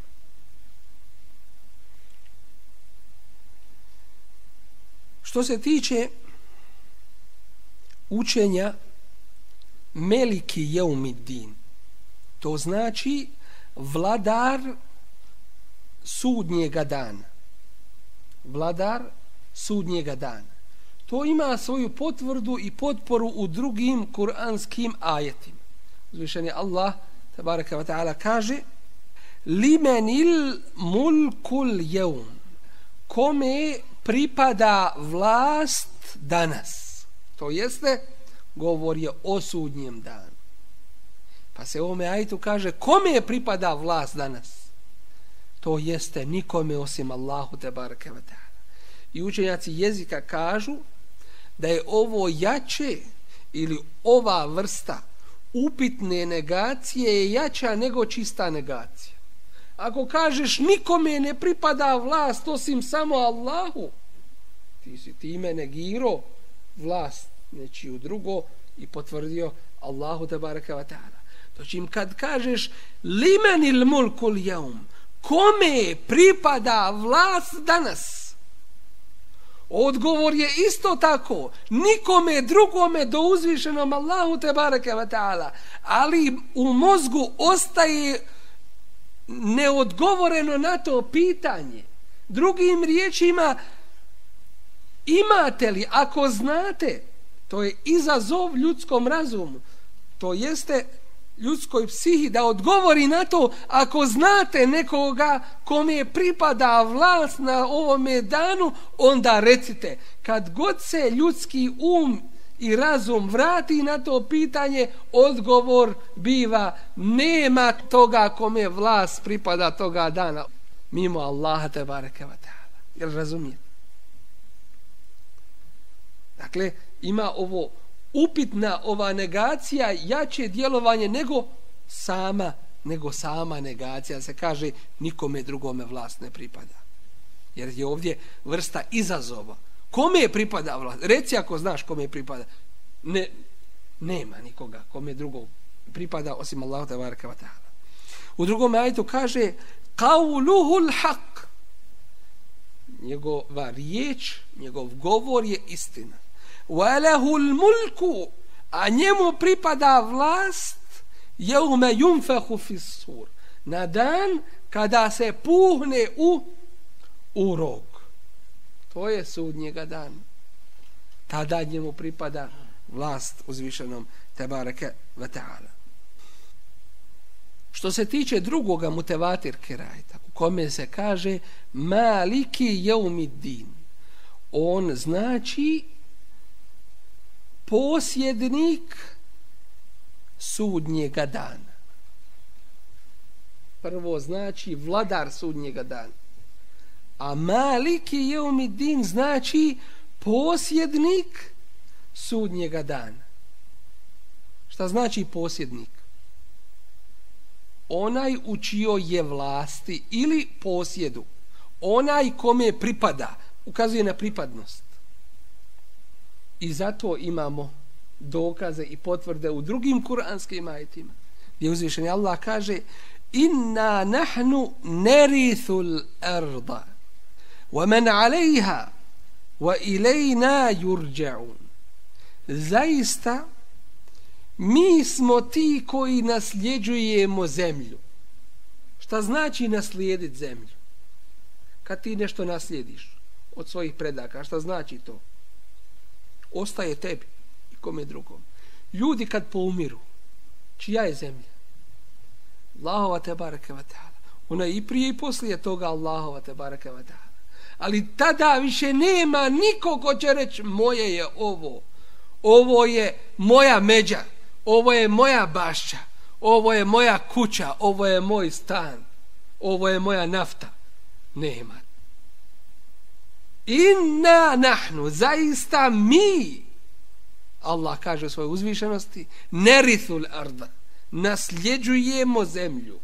Što se tiče učenja Meliki Jeumidin, to znači vladar sudnjega dana. Vladar sudnjega dana. To ima svoju potvrdu i potporu u drugim kuranskim ajetima. Uzvišen je Allah, tabaraka wa ta'ala, kaže Limenil mulkul jeum kome pripada vlast danas. To jeste, govor je o sudnjem danu. Pa se ovome ajtu kaže kome je pripada vlast danas? To jeste nikome osim Allahu te barake ta'ala. I učenjaci jezika kažu da je ovo jače ili ova vrsta upitne negacije je jača nego čista negacija. Ako kažeš nikome ne pripada vlast osim samo Allahu, ti si time negiro vlast nečiju drugo i potvrdio Allahu te baraka wa ta'ala. To čim kad kažeš limenil mulkul jaum, kome pripada vlast danas? Odgovor je isto tako, nikome drugome do uzvišenom Allahu te baraka wa ta'ala, ali u mozgu ostaje neodgovoreno na to pitanje. Drugim riječima, imate li, ako znate, to je izazov ljudskom razumu, to jeste ljudskoj psihi da odgovori na to ako znate nekoga kome je pripada vlast na ovome danu, onda recite, kad god se ljudski um i razum vrati na to pitanje, odgovor biva nema toga kome vlast pripada toga dana. Mimo Allaha te bareke ve ta'ala. Jel razumijete? Dakle, ima ovo upitna ova negacija jače djelovanje nego sama nego sama negacija se kaže nikome drugome vlast ne pripada jer je ovdje vrsta izazova kome je pripada vlast? Reci ako znaš kome je pripada. Ne, nema nikoga kome drugog pripada osim Allah tabaraka wa ta'ala. U drugom ajetu kaže qauluhul haq. Njegova riječ njegov govor je istina. Walahul mulku. A njemu pripada vlast jeume yunfahu fis-sur na dan kada se puhne u u rog svoje sudnjega dana. tada njemu pripada vlast uzvišenom tebareke Vata'ala. Što se tiče drugoga mutevatir kirajta, u kome se kaže maliki jeumid on znači posjednik sudnjega dana. Prvo znači vladar sudnjega dana. A maliki jeumid znači posjednik sudnjega dana. Šta znači posjednik? Onaj u čio je vlasti ili posjedu. Onaj kome pripada. Ukazuje na pripadnost. I zato imamo dokaze i potvrde u drugim kuranskim ajetima. Gdje uzvišeni Allah kaže Inna nahnu nerithul erda wa man alejha wa ilajna. Zaista mi smo ti koji nasljeđujemo zemlju. Šta znači naslijediti zemlju? Kad ti nešto naslijediš od svojih predaka, šta znači to? Ostaje tebi i kome drugom. Ljudi kad poumiru, čija je zemlja? Allahova te barake wa. Ona i prije i poslije toga Allahova te barake wa. Ali tada više nema nikog ko će reći moje je ovo. Ovo je moja međa ovo je moja bašća, ovo je moja kuća, ovo je moj stan, ovo je moja nafta. Nema. Inna nahnu, zaista mi, Allah kaže u svojoj uzvišenosti, nerithul arda, nasljeđujemo zemlju.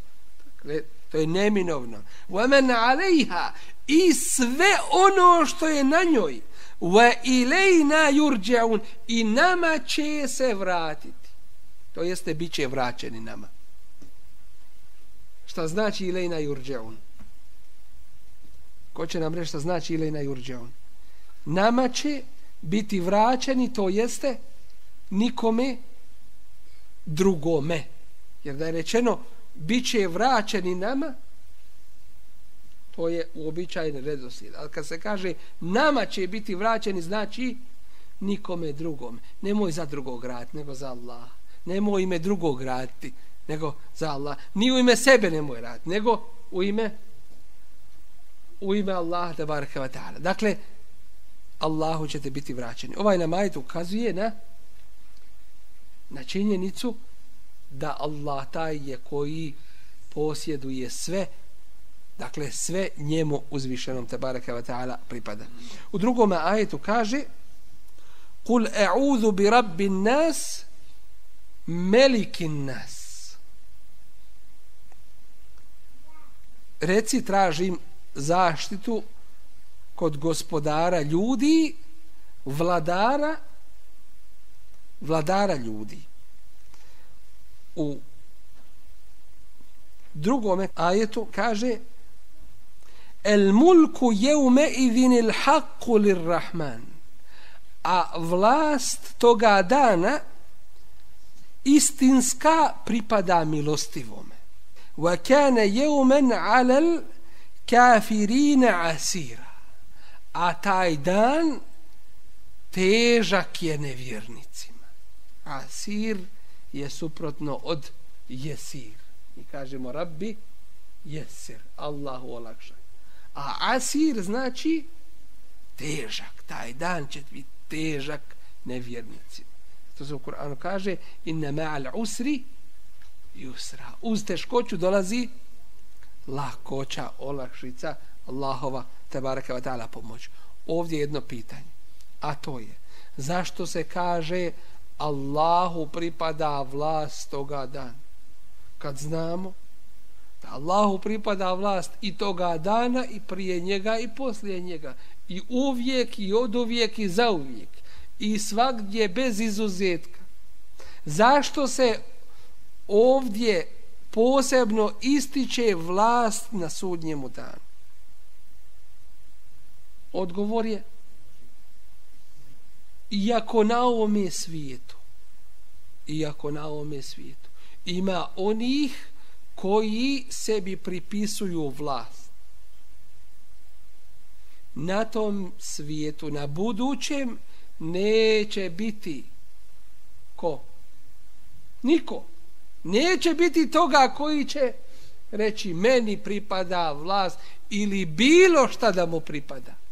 Dakle, to je neminovno. Waman alejha i sve ono što je na njoj, wa ilejna yurđaun i nama će se vratiti. To jeste bit će vraćeni nama. Šta znači ilejna jurđeun? Ko će nam reći šta znači ilejna jurđeun? Nama će biti vraćeni, to jeste nikome drugome. Jer da je rečeno bit će vraćeni nama, to je uobičajen redoslijed. Ali kad se kaže nama će biti vraćeni, znači nikome drugom. Nemoj za drugog rad, nego za Allah nemoj ime drugog raditi, nego za Allah. Ni u ime sebe nemoj raditi, nego u ime u ime Allah da baraka wa ta'ala. Dakle, Allahu ćete biti vraćeni. Ovaj namajet ukazuje na na činjenicu da Allah taj je koji posjeduje sve dakle sve njemu uzvišenom te baraka wa ta'ala pripada. U drugom ajetu kaže Kul e'udhu bi rabbin nas melikin nas. Reci tražim zaštitu kod gospodara ljudi, vladara, vladara ljudi. U drugom ajetu kaže El mulku jeume idhinil haqqu lirrahman. A vlast toga dana istinska pripada milostivome. Wa kana yawman alel kafirine 'asira. A taj dan težak je nevjernicima. Asir je je suprotno od jesir. Mi kažemo rabbi jesir. Allahu olakšaj. A asir znači težak. Taj dan će biti težak nevjernicima. To se u Kur'anu kaže inna ma'al usri yusra. Uz teškoću dolazi lakoća, olakšica Allahova tebareke ve taala pomoć. Ovdje jedno pitanje. A to je zašto se kaže Allahu pripada vlast toga dana? Kad znamo da Allahu pripada vlast i toga dana i prije njega i poslije njega i uvijek i od uvijek i za uvijek i svakdje bez izuzetka. Zašto se ovdje posebno ističe vlast na sudnjemu danu? Odgovor je iako na ovome svijetu iako na ovome svijetu ima onih koji sebi pripisuju vlast na tom svijetu na budućem neće biti ko Niko. Neće biti toga koji će reći meni pripada vlast ili bilo šta da mu pripada.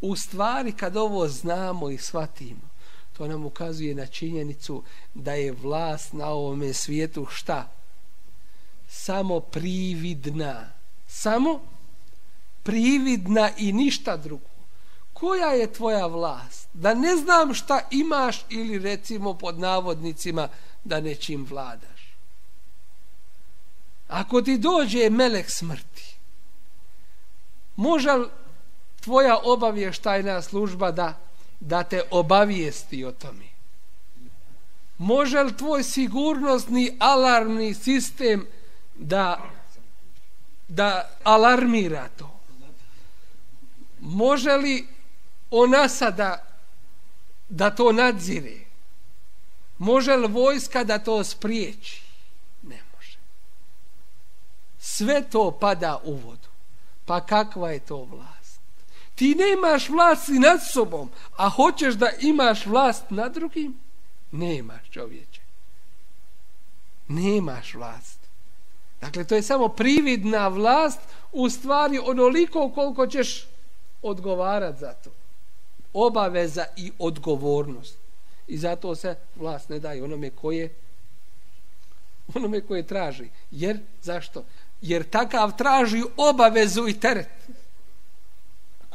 U stvari kad ovo znamo i shvatimo, to nam ukazuje na činjenicu da je vlast na ovome svijetu šta? Samo prividna. Samo prividna i ništa drugo. Koja je tvoja vlast? Da ne znam šta imaš ili recimo pod navodnicima da nečim vladaš. Ako ti dođe melek smrti, može li tvoja obavještajna služba da, da te obavijesti o tome? Može li tvoj sigurnosni alarmni sistem da, da alarmira to? Može li ona sada da to nadzire? Može li vojska da to spriječi? Ne može. Sve to pada u vodu. Pa kakva je to vlada? Ti nemaš vlast i nad sobom, a hoćeš da imaš vlast nad drugim? Nemaš čovječe. Nemaš vlast. Dakle, to je samo prividna vlast u stvari onoliko koliko ćeš odgovarat za to. Obaveza i odgovornost. I zato se vlast ne daje onome koje onome koje traži. Jer, zašto? Jer takav traži obavezu i teret.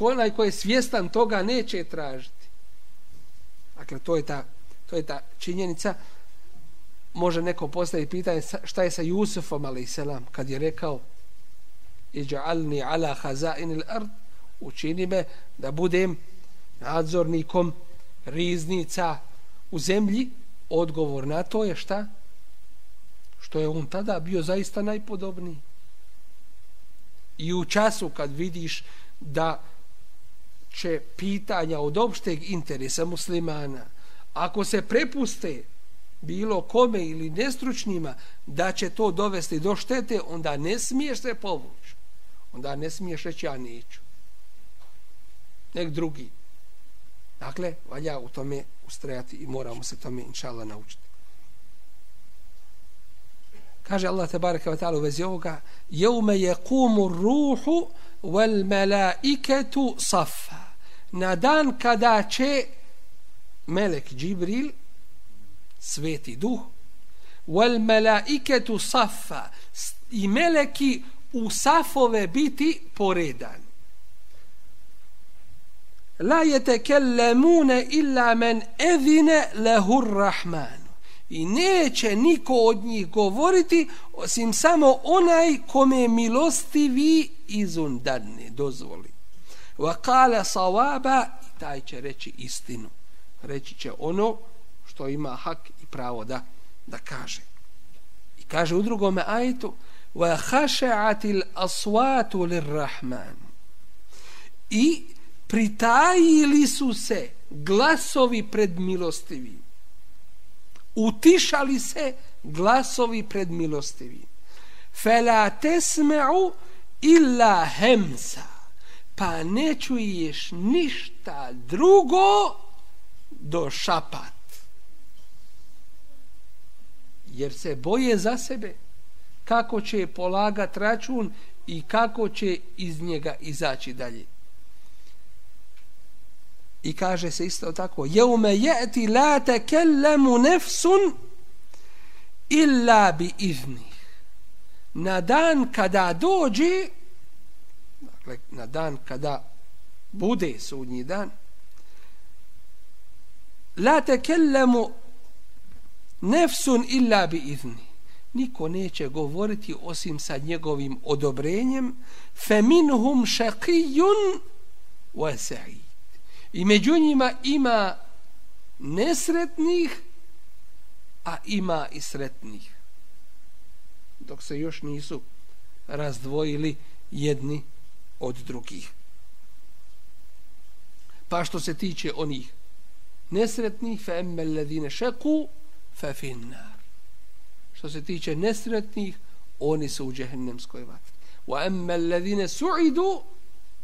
Ko onaj koji je svjestan toga neće tražiti. Dakle, to je ta, to je ta činjenica. Može neko postaviti pitanje šta je sa Jusufom, ali selam, kad je rekao iđa'alni ala hazain il ard učini me da budem nadzornikom riznica u zemlji, odgovor na to je šta? Što je on tada bio zaista najpodobniji. I u času kad vidiš da će pitanja od opšteg interesa muslimana, ako se prepuste bilo kome ili nestručnima da će to dovesti do štete, onda ne smiješ se povući. Onda ne smiješ reći ja neću nek drugi. Dakle, valja u tome ustrajati i moramo se tome, inšala, naučiti. Kaže Allah tebareke wa ta'ala u vezi ovoga Jeume je kumu ruhu wal melaiketu safa Na dan kada će melek Džibril sveti duh wal melaiketu safa i meleki u safove biti poredan. La yetekellemune illa men ezine lehur rahman I neće niko od njih govoriti osim samo onaj kome milostivi izundarne dozvoli. Wa kale sawaba i taj će reći istinu. Reći će ono što ima hak i pravo da, da kaže. I kaže u drugome ajetu wa khashatil aswatu lirrahman. I pritajili su se glasovi pred milostivim Utišali se glasovi pred milostivi. Fela tesme'u illa hemsa. Pa ne čuješ ništa drugo do šapat. Jer se boje za sebe kako će polagat račun i kako će iz njega izaći dalje. I kaže se isto tako, jeume je'ti la tekellemu nefsun illa bi izni. Na dan kada dođe, dakle, na dan kada bude sudnji dan, la tekellemu nefsun illa bi izni. Niko neće govoriti osim sa njegovim odobrenjem, feminhum šakijun wa sa'id I među njima ima nesretnih, a ima i sretnih. Dok se još nisu razdvojili jedni od drugih. Pa što se tiče onih nesretnih, fe emme ledine šeku, fe finnar. Što se tiče nesretnih, oni su u džehennemskoj vatri. Wa emme ledine su'idu,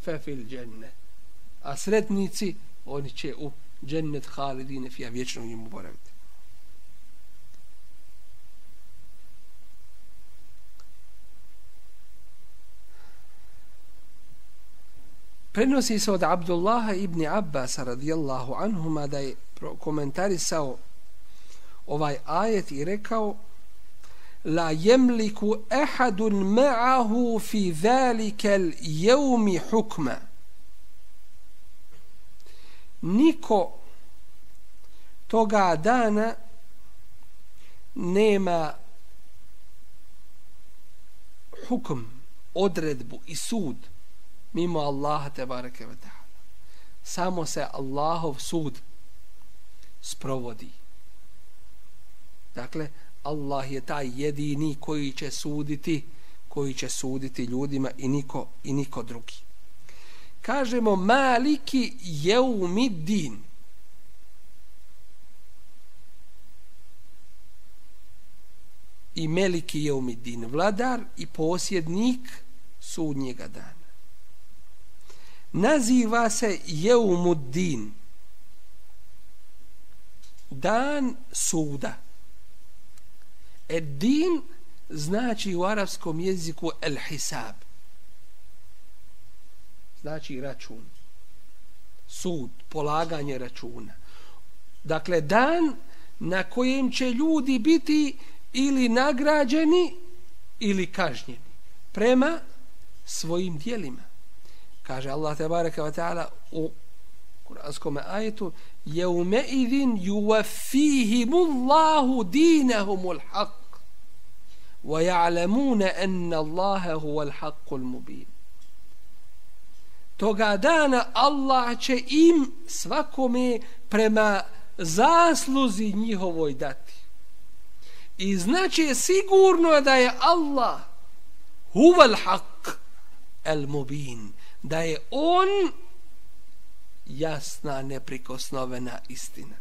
fe fil džennet a sretnici oni će u džennet halidine fija vječno u njemu boraviti. Prenosi se od Abdullaha ibn Abbas radijallahu anhuma da je komentarisao ovaj ajet i rekao la yamliku ahadun ma'ahu fi zalika al-yawmi hukma niko toga dana nema hukm, odredbu i sud mimo Allaha te bareke ve taala. Samo se Allahov sud sprovodi. Dakle, Allah je taj jedini koji će suditi, koji će suditi ljudima i niko i niko drugi. Kažemo maliki jeumidin. I meliki jeumidin, vladar i posjednik sudnjega dana. Naziva se Jeumuddin dan suda. Eddin znači u arapskom jeziku el hisab znači račun. Sud, polaganje računa. Dakle dan na kojem će ljudi biti ili nagrađeni ili kažnjeni prema svojim dijelima. Kaže Allah te baraka wa ta'ala u kuranskom ajetu jeume idin yuwaffihimullahu dinahumul haq wa ja'lamuna anna Allahe huwal haqqul mubin toga dana Allah će im svakome prema zasluzi njihovoj dati. I znači sigurno da je Allah huval haq al mubin da je on jasna neprikosnovena istina.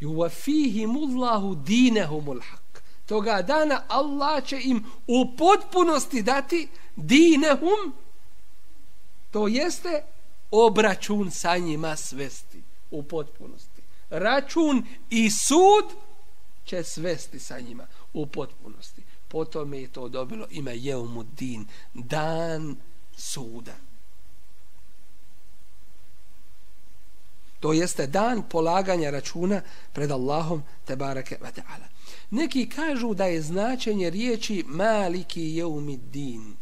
Yuvafihimullahu dinehumul haq. Toga dana Allah će im u potpunosti dati dinehum to jeste obračun sa njima svesti u potpunosti račun i sud će svesti sa njima u potpunosti potom je to dobilo ime Jeumuddin dan suda. To jeste dan polaganja računa pred Allahom te barake wa ta'ala. Neki kažu da je značenje riječi maliki jeumidin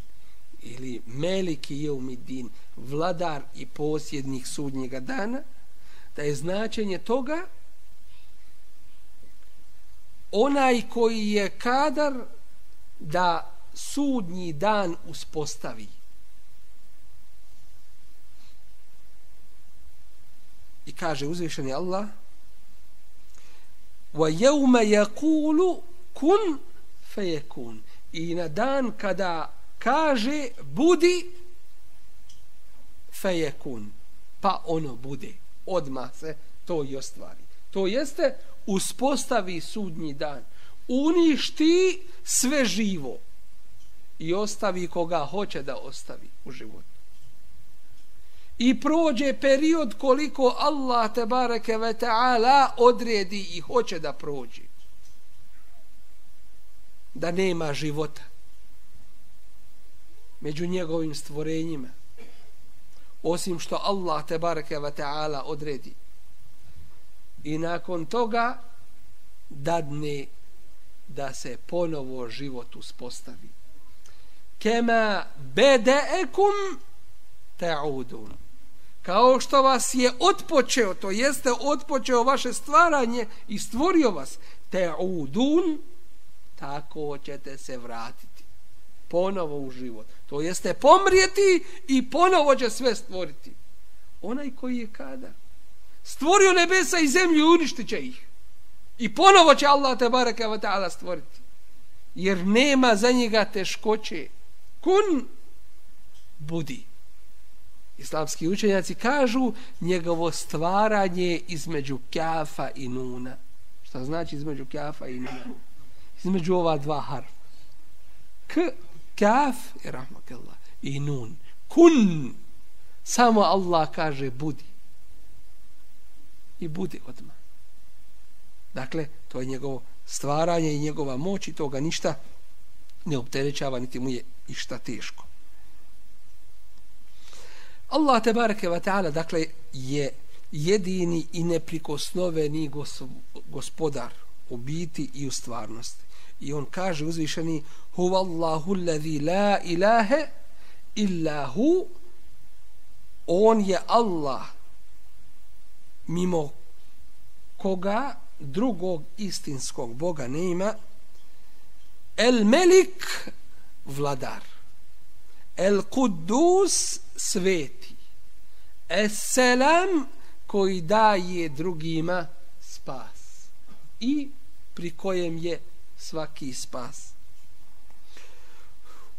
ili meliki jeumidin vladar i posjednik sudnjega dana da je značenje toga onaj koji je kadar da sudnji dan uspostavi I kaže uzvišeni Allah wa يَقُولُ yaqulu kun fayakun. I na dan kada kaže budi fejekun. Pa ono bude. Odma se to i ostvari. To jeste uspostavi sudnji dan. Uništi sve živo i ostavi koga hoće da ostavi u životu i prođe period koliko Allah te bareke ve taala odredi i hoće da prođe da nema života među njegovim stvorenjima osim što Allah te bareke ve taala odredi. I nakon toga dadne da se ponovo život uspostavi. Kema bedaekum ta'udun. Kao što vas je otpočeo, to jeste otpočeo vaše stvaranje i stvorio vas, ta'udun tako ćete se vratiti ponovo u život. To jeste pomrijeti i ponovo će sve stvoriti. Onaj koji je kada stvorio nebesa i zemlju i uništit će ih. I ponovo će Allah te baraka wa ta'ala stvoriti. Jer nema za njega teškoće. Kun budi islamski učenjaci kažu njegovo stvaranje između kafa i nuna. Šta znači između kafa i nuna? Između ova dva harfa. K, kaf i rahmakallah i nun. Kun. Samo Allah kaže budi. I budi odmah. Dakle, to je njegovo stvaranje i njegova moć i toga ništa ne opterećava, niti mu je išta teško. Allah te bareke ve taala dakle je jedini i neprikosnoveni gospodar u biti i u stvarnosti. I on kaže uzvišeni Huvallahu allazi la ilahe illa hu. On je Allah mimo koga drugog istinskog Boga nema. El Melik vladar. El Kudus sveti. Es Selam koji daje drugima spas i pri kojem je svaki spas.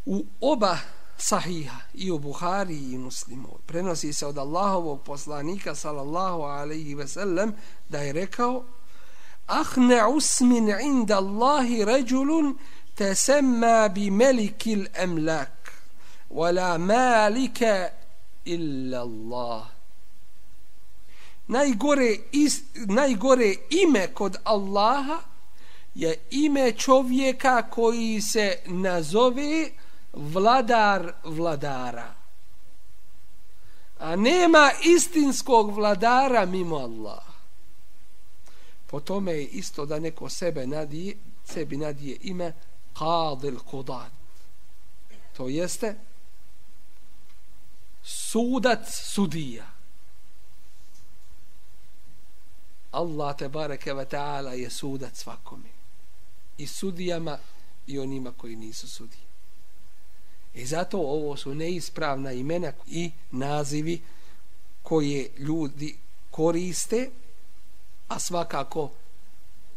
U oba sahiha i u Buhari i muslimu prenosi se od Allahovog poslanika sallallahu alaihi ve sellem da je rekao Ahne usmin inda Allahi ređulun tesemma bi melikil emlak wala malika illa Allah najgore, is, najgore ime kod Allaha je ime čovjeka koji se nazove vladar vladara. A nema istinskog vladara mimo Allah. Po tome je isto da neko sebe nadije, sebi nadije ime Qadil Qudat. To jeste sudac sudija. Allah te bareke ve taala je sudac svakome i sudijama i onima koji nisu sudije. I zato ovo su neispravna imena i nazivi koje ljudi koriste, a svakako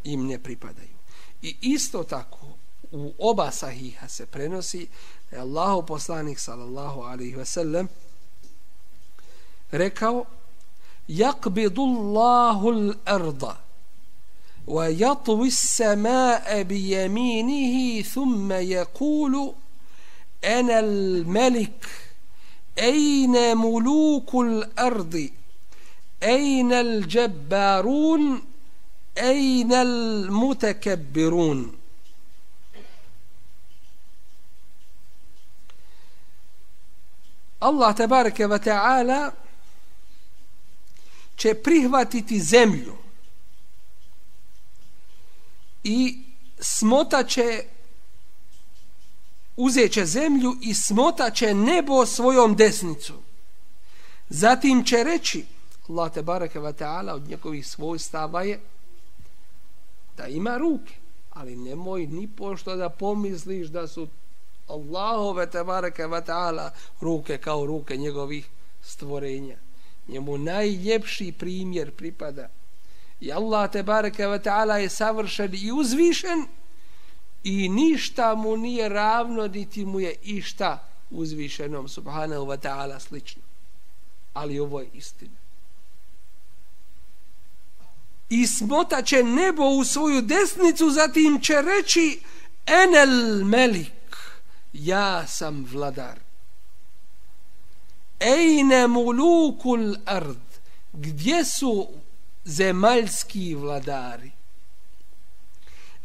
im ne pripadaju. I isto tako u oba sahiha se prenosi da je Allah poslanik sallallahu alaihi ve sellem rekao Jakbidullahu l-arda ويطوي السماء بيمينه ثم يقول أنا الملك أين ملوك الأرض؟ أين الجبارون؟ أين المتكبرون؟ الله تبارك وتعالى će prihvatiti zemlju. I smotaće uzeće zemlju i smotaće nebo svojom desnicom. Zatim će reći Allah te bareke ve taala od njegovih svojstava je da ima ruke, ali nemoj ni pošto da pomisliš da su Allahove te bareke ve taala ruke kao ruke njegovih stvorenja njemu najljepši primjer pripada i Allah te bareke ve taala je savršen i uzvišen i ništa mu nije ravno niti mu je išta uzvišenom subhanahu wa ta'ala slično. Ali ovo je istina. I smotaće nebo u svoju desnicu zatim će reći enel melik ja sam vladar. Ejne mulukul ard Gdje su zemaljski vladari?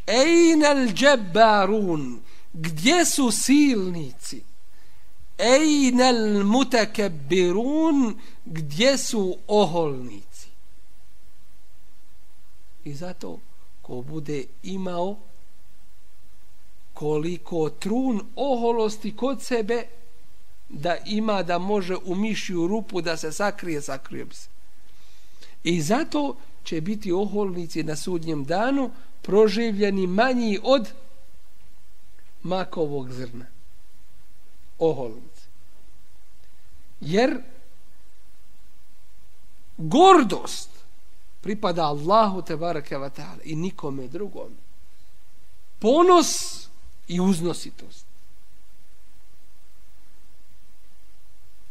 Ejnel džebarun Gdje su silnici? Ejnel mutakebirun Gdje su oholnici? I zato ko bude imao koliko trun oholosti kod sebe da ima da može u mišju rupu da se sakrije, sakrije bi se. I zato će biti oholnici na sudnjem danu proživljeni manji od makovog zrna. Oholnici. Jer gordost pripada Allahu te baraka wa ta'ala i nikome drugom. Ponos i uznositost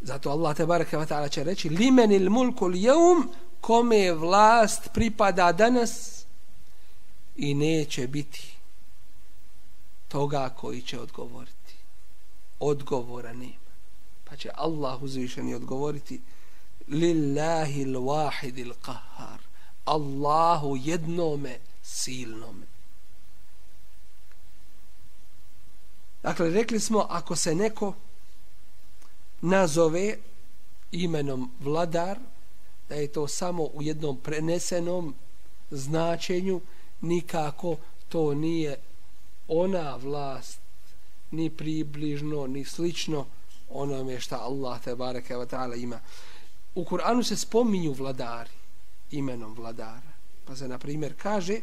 Zato Allah te bareke wa taala će reći limenil mulku ljevm kome vlast pripada danas i neće biti toga koji će odgovoriti. Odgovora nema. Pa će Allah uzvišeni odgovoriti lillahi l-wahid il-qahar Allahu jednome silnome. Dakle, rekli smo, ako se neko nazove imenom vladar, da je to samo u jednom prenesenom značenju, nikako to nije ona vlast, ni približno, ni slično onome šta Allah te bareke ve ta'ala ima. U Kur'anu se spominju vladari imenom vladara. Pa se na primjer kaže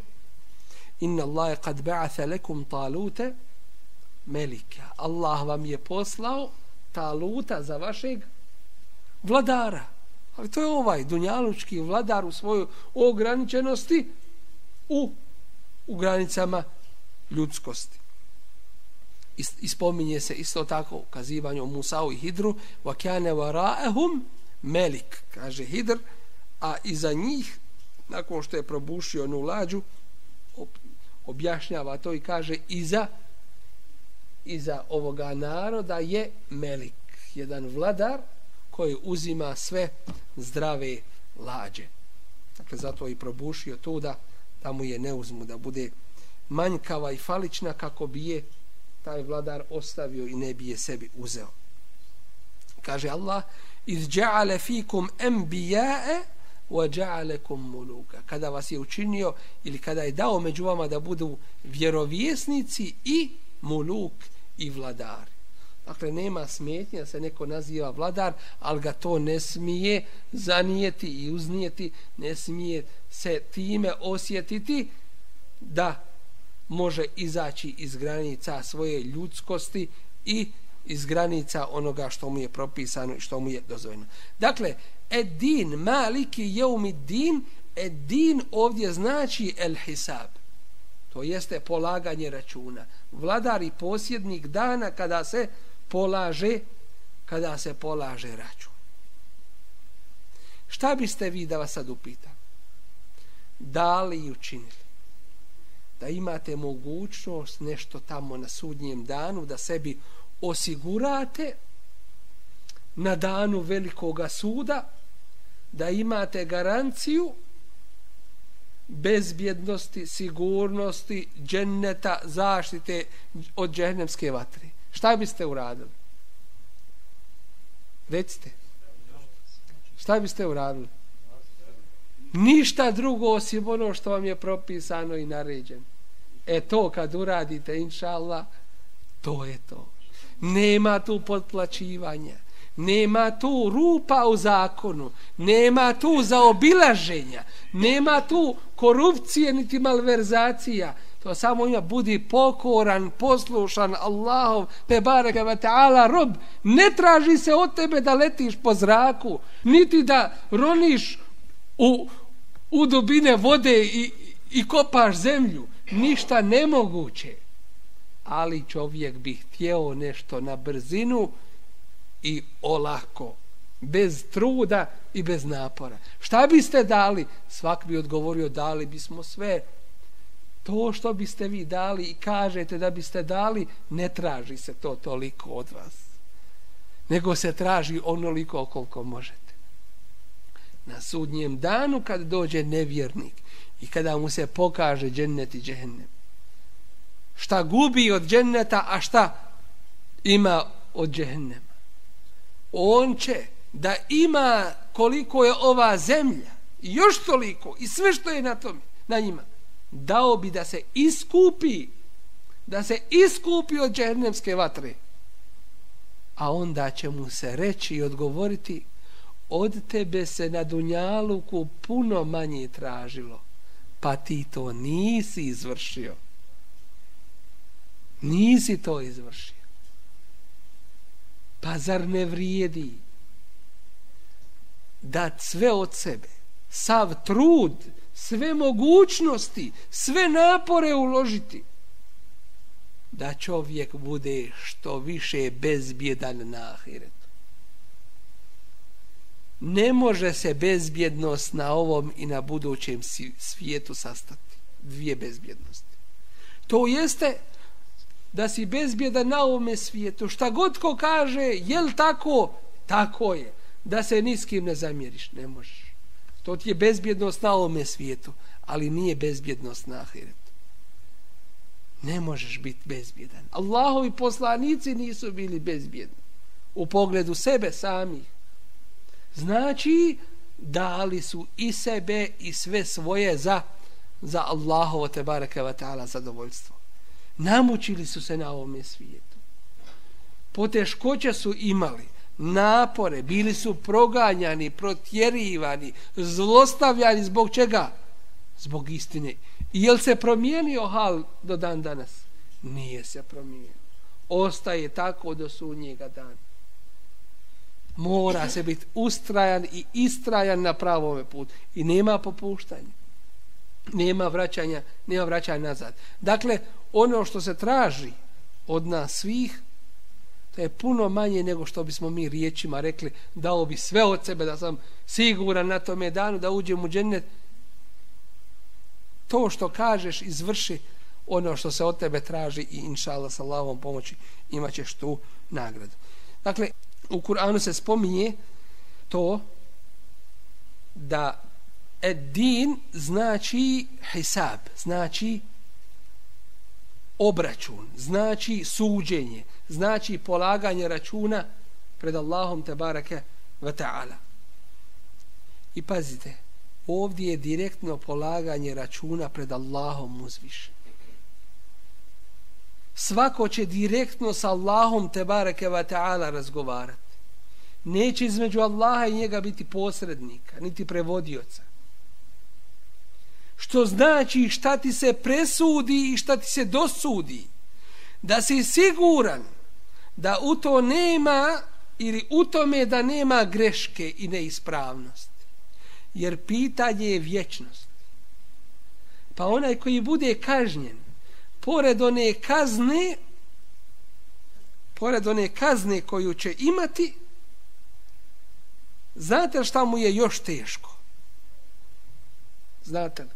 Inna Allah kad ba'atha lekum talute melika. Allah vam je poslao taluta za vašeg vladara. Ali to je ovaj dunjalučki vladar u svojoj ograničenosti u, u granicama ljudskosti. Ispominje se isto tako ukazivanje o Musau i Hidru وَكَانَ varaehum melik, kaže Hidr, a iza njih, nakon što je probušio onu lađu, objašnjava to i kaže iza iza ovoga naroda je Melik, jedan vladar koji uzima sve zdrave lađe. Dakle, zato i probušio to da, da mu je ne uzmu, da bude manjkava i falična kako bi je taj vladar ostavio i ne bi je sebi uzeo. Kaže Allah, iz dja'ale fikum embija'e wa ja'alakum muluka. Kada vas je učinio ili kada je dao među vama da budu vjerovjesnici i muluk i vladar. Dakle, nema smetnje da se neko naziva vladar, ali ga to ne smije zanijeti i uznijeti, ne smije se time osjetiti da može izaći iz granica svoje ljudskosti i iz granica onoga što mu je propisano i što mu je dozvoljeno. Dakle, edin, maliki jeumi din, edin ovdje znači el hisab. To jeste polaganje računa. Vladar i posjednik dana kada se polaže kada se polaže račun. Šta biste vi da vas sad upitam? Da li učinili? Da imate mogućnost nešto tamo na sudnjem danu da sebi osigurate na danu velikoga suda da imate garanciju bezbjednosti, sigurnosti, dženneta, zaštite od džehnemske vatre. Šta biste uradili? Recite. Šta biste uradili? Ništa drugo osim ono što vam je propisano i naređeno. E to kad uradite, inša Allah, to je to. Nema tu potplaćivanja. Nema tu rupa u zakonu. Nema tu zaobilaženja. Nema tu korupcije niti malverzacija. To samo ima budi pokoran, poslušan Allahov te bareka ve ta'ala rob. Ne traži se od tebe da letiš po zraku, niti da roniš u, u dubine vode i, i kopaš zemlju. Ništa nemoguće. Ali čovjek bi htjeo nešto na brzinu i olako, bez truda i bez napora. Šta biste dali? Svak bi odgovorio, dali bismo sve. To što biste vi dali i kažete da biste dali, ne traži se to toliko od vas. Nego se traži onoliko koliko možete. Na sudnjem danu kad dođe nevjernik i kada mu se pokaže džennet i džennet, šta gubi od dženneta, a šta ima od džennema. On će da ima koliko je ova zemlja i još toliko i sve što je na tom na njima dao bi da se iskupi da se iskupi od džernemske vatre. A onda će mu se reći i odgovoriti od tebe se na Dunjaluku puno manje tražilo pa ti to nisi izvršio. Nisi to izvršio. Pa zar ne vrijedi da sve od sebe, sav trud, sve mogućnosti, sve napore uložiti, da čovjek bude što više bezbjedan na ahiretu. Ne može se bezbjednost na ovom i na budućem svijetu sastati. Dvije bezbjednosti. To jeste da si bezbjedan na ovome svijetu. Šta god ko kaže, jel tako? Tako je da se niskim ne zamjeriš, ne možeš. To ti je bezbjednost na ovome svijetu, ali nije bezbjednost na ahiretu. Ne možeš biti bezbjedan. Allahovi poslanici nisu bili bezbjedni u pogledu sebe samih. Znači, dali su i sebe i sve svoje za za Allahovo te baraka wa ta'ala zadovoljstvo. Namučili su se na ovom svijetu. Poteškoće su imali, napore, bili su proganjani, protjerivani, zlostavljani zbog čega? Zbog istine. I jel se promijenio hal do dan danas? Nije se promijenio. Ostaje tako do sunnjega dana. Mora se biti ustrajan i istrajan na pravome putu. I nema popuštanja. Nema vraćanja, nema vraćanja nazad. Dakle, ono što se traži od nas svih, to je puno manje nego što bismo mi riječima rekli, dao bi sve od sebe da sam siguran na tome danu da uđem u džennet. To što kažeš, izvrši ono što se od tebe traži i inša Allah sa Allahom pomoći imat ćeš tu nagradu. Dakle, u Kur'anu se spominje to da din znači hisab, znači obračun, znači suđenje, znači polaganje računa pred Allahom te barake ve ta'ala. I pazite, ovdje je direktno polaganje računa pred Allahom uzvišen. Svako će direktno sa Allahom te barake ve ta'ala razgovarati. Neće između Allaha i njega biti posrednika, niti prevodioca što znači šta ti se presudi i šta ti se dosudi da si siguran da u to nema ili u tome da nema greške i neispravnosti jer pitanje je vječnost. Pa onaj koji bude kažnjen pored one kazne pored one kazne koju će imati znate šta mu je još teško? Znate li?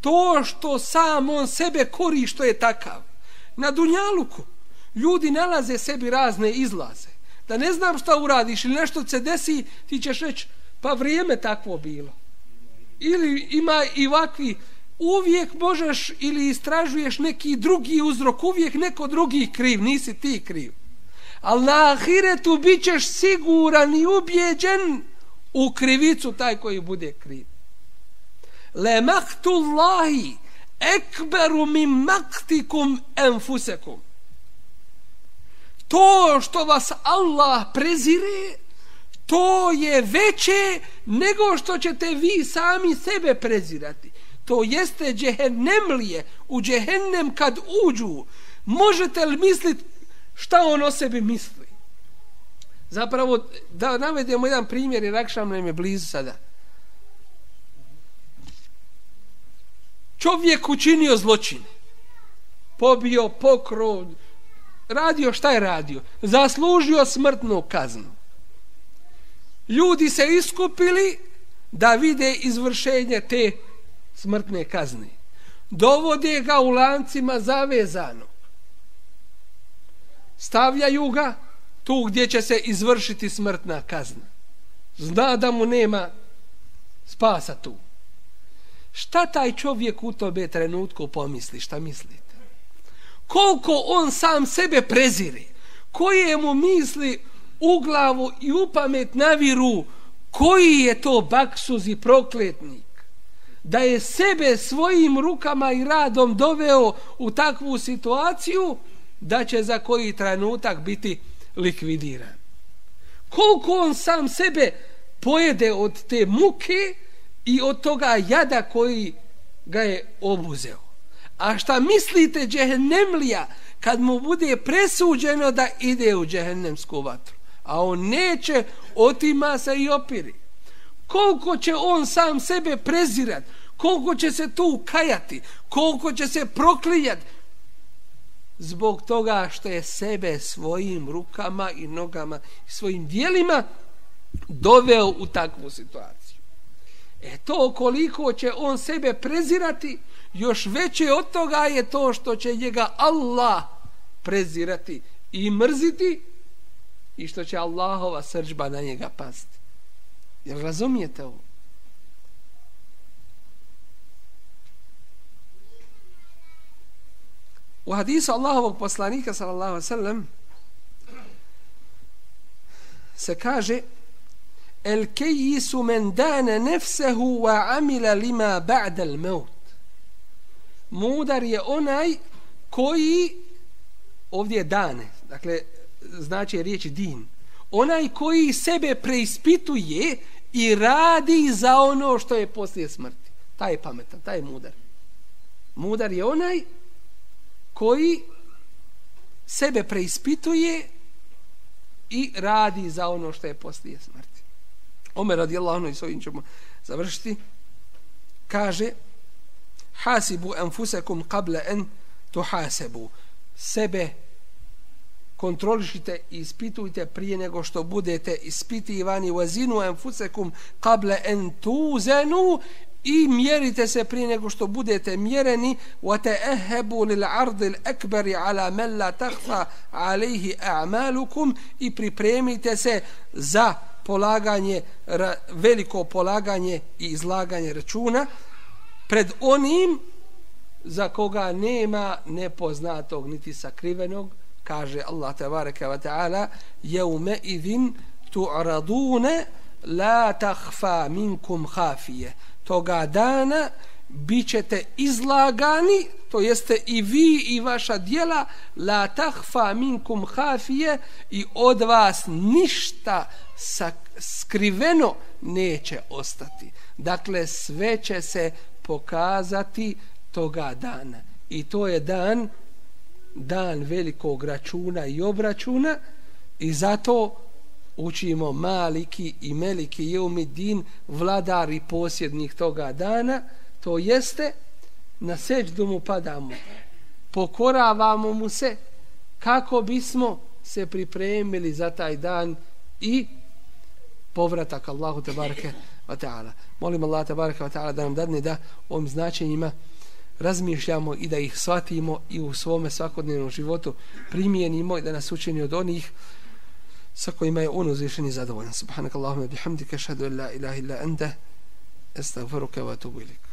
To što sam on sebe kori što je takav. Na Dunjaluku ljudi nalaze sebi razne izlaze. Da ne znam šta uradiš ili nešto se desi, ti ćeš reći, pa vrijeme takvo bilo. Ili ima i ovakvi, uvijek možeš ili istražuješ neki drugi uzrok, uvijek neko drugi kriv, nisi ti kriv. Ali na ahiretu bit ćeš siguran i ubjeđen u krivicu taj koji bude kriv le maktullahi ekberu min maktikum enfusekum. To što vas Allah prezire, to je veće nego što ćete vi sami sebe prezirati. To jeste džehennemlije. U džehennem kad uđu, možete li misliti šta on o sebi misli? Zapravo, da navedemo jedan primjer, jer Akšam nam je blizu sada. čovjek učinio zločine pobio pokrov radio šta je radio? Zaslužio smrtnu kaznu. Ljudi se iskupili da vide izvršenje te smrtne kazne. Dovode ga u lancima zavezano stavljaju ga tu gdje će se izvršiti smrtna kazna. Zna da mu nema spasa tu. Šta taj čovjek u tobe trenutku pomisli, šta mislite? Koliko on sam sebe prezire, koje mu misli u glavu i u pamet naviru, koji je to baksuz i prokletnik, da je sebe svojim rukama i radom doveo u takvu situaciju, da će za koji trenutak biti likvidiran. Koliko on sam sebe pojede od te muke, i od toga jada koji ga je obuzeo. A šta mislite džehennemlija kad mu bude presuđeno da ide u džehennemsku vatru? A on neće, otima se i opiri. Koliko će on sam sebe prezirat, koliko će se tu kajati, koliko će se proklijat zbog toga što je sebe svojim rukama i nogama i svojim dijelima doveo u takvu situaciju. E to koliko će on sebe prezirati, još veće od toga je to što će njega Allah prezirati i mrziti i što će Allahova srđba na njega pasti. Jel razumijete ovo? U hadisu Allahovog poslanika sallallahu sallam se kaže El kejisu men dane nefsehu wa amila lima ba'da al maut. Mudar je onaj koji ovdje je dane, dakle znači riječ din. Onaj koji sebe preispituje i radi za ono što je poslije smrti. Taj je pametan, taj je mudar. Mudar je onaj koji sebe preispituje i radi za ono što je poslije smrti. Omer radijallahu anhu i s ovim ćemo završiti. Kaže hasibu anfusakum qabla an tuhasabu. Sebe kontrolišite i ispitujte prije nego što budete ispitivani wazinu anfusakum qabla an tuzanu i mjerite se prije nego što budete mjereni wa ta'ahabu lil ard al akbar ala man la takhfa alayhi a'malukum i pripremite se za polaganje veliko polaganje i izlaganje računa pred onim za koga nema nepoznatog niti sakrivenog kaže Allah tabaraka wa taala yawma idhin tu'radune la tahfa minkum hafije. toga dana bit ćete izlagani, to jeste i vi i vaša dijela, la tahfa minkum hafije i od vas ništa skriveno neće ostati. Dakle, sve će se pokazati toga dana. I to je dan, dan velikog računa i obračuna i zato učimo maliki i meliki jeumidin vladar i posjednik toga dana to jeste na seđdu mu padamo pokoravamo mu se kako bismo se pripremili za taj dan i povratak Allahu te bareke wa ta'ala molim Allah te bareke wa ta'ala da nam dadne da ovim značenjima razmišljamo i da ih shvatimo i u svome svakodnevnom životu primijenimo i da nas učini od onih sa kojima je on uzvišen i zadovoljan. Subhanak Allahumma bihamdika, an la ilaha illa anta, estagfiruka wa atubu ilik.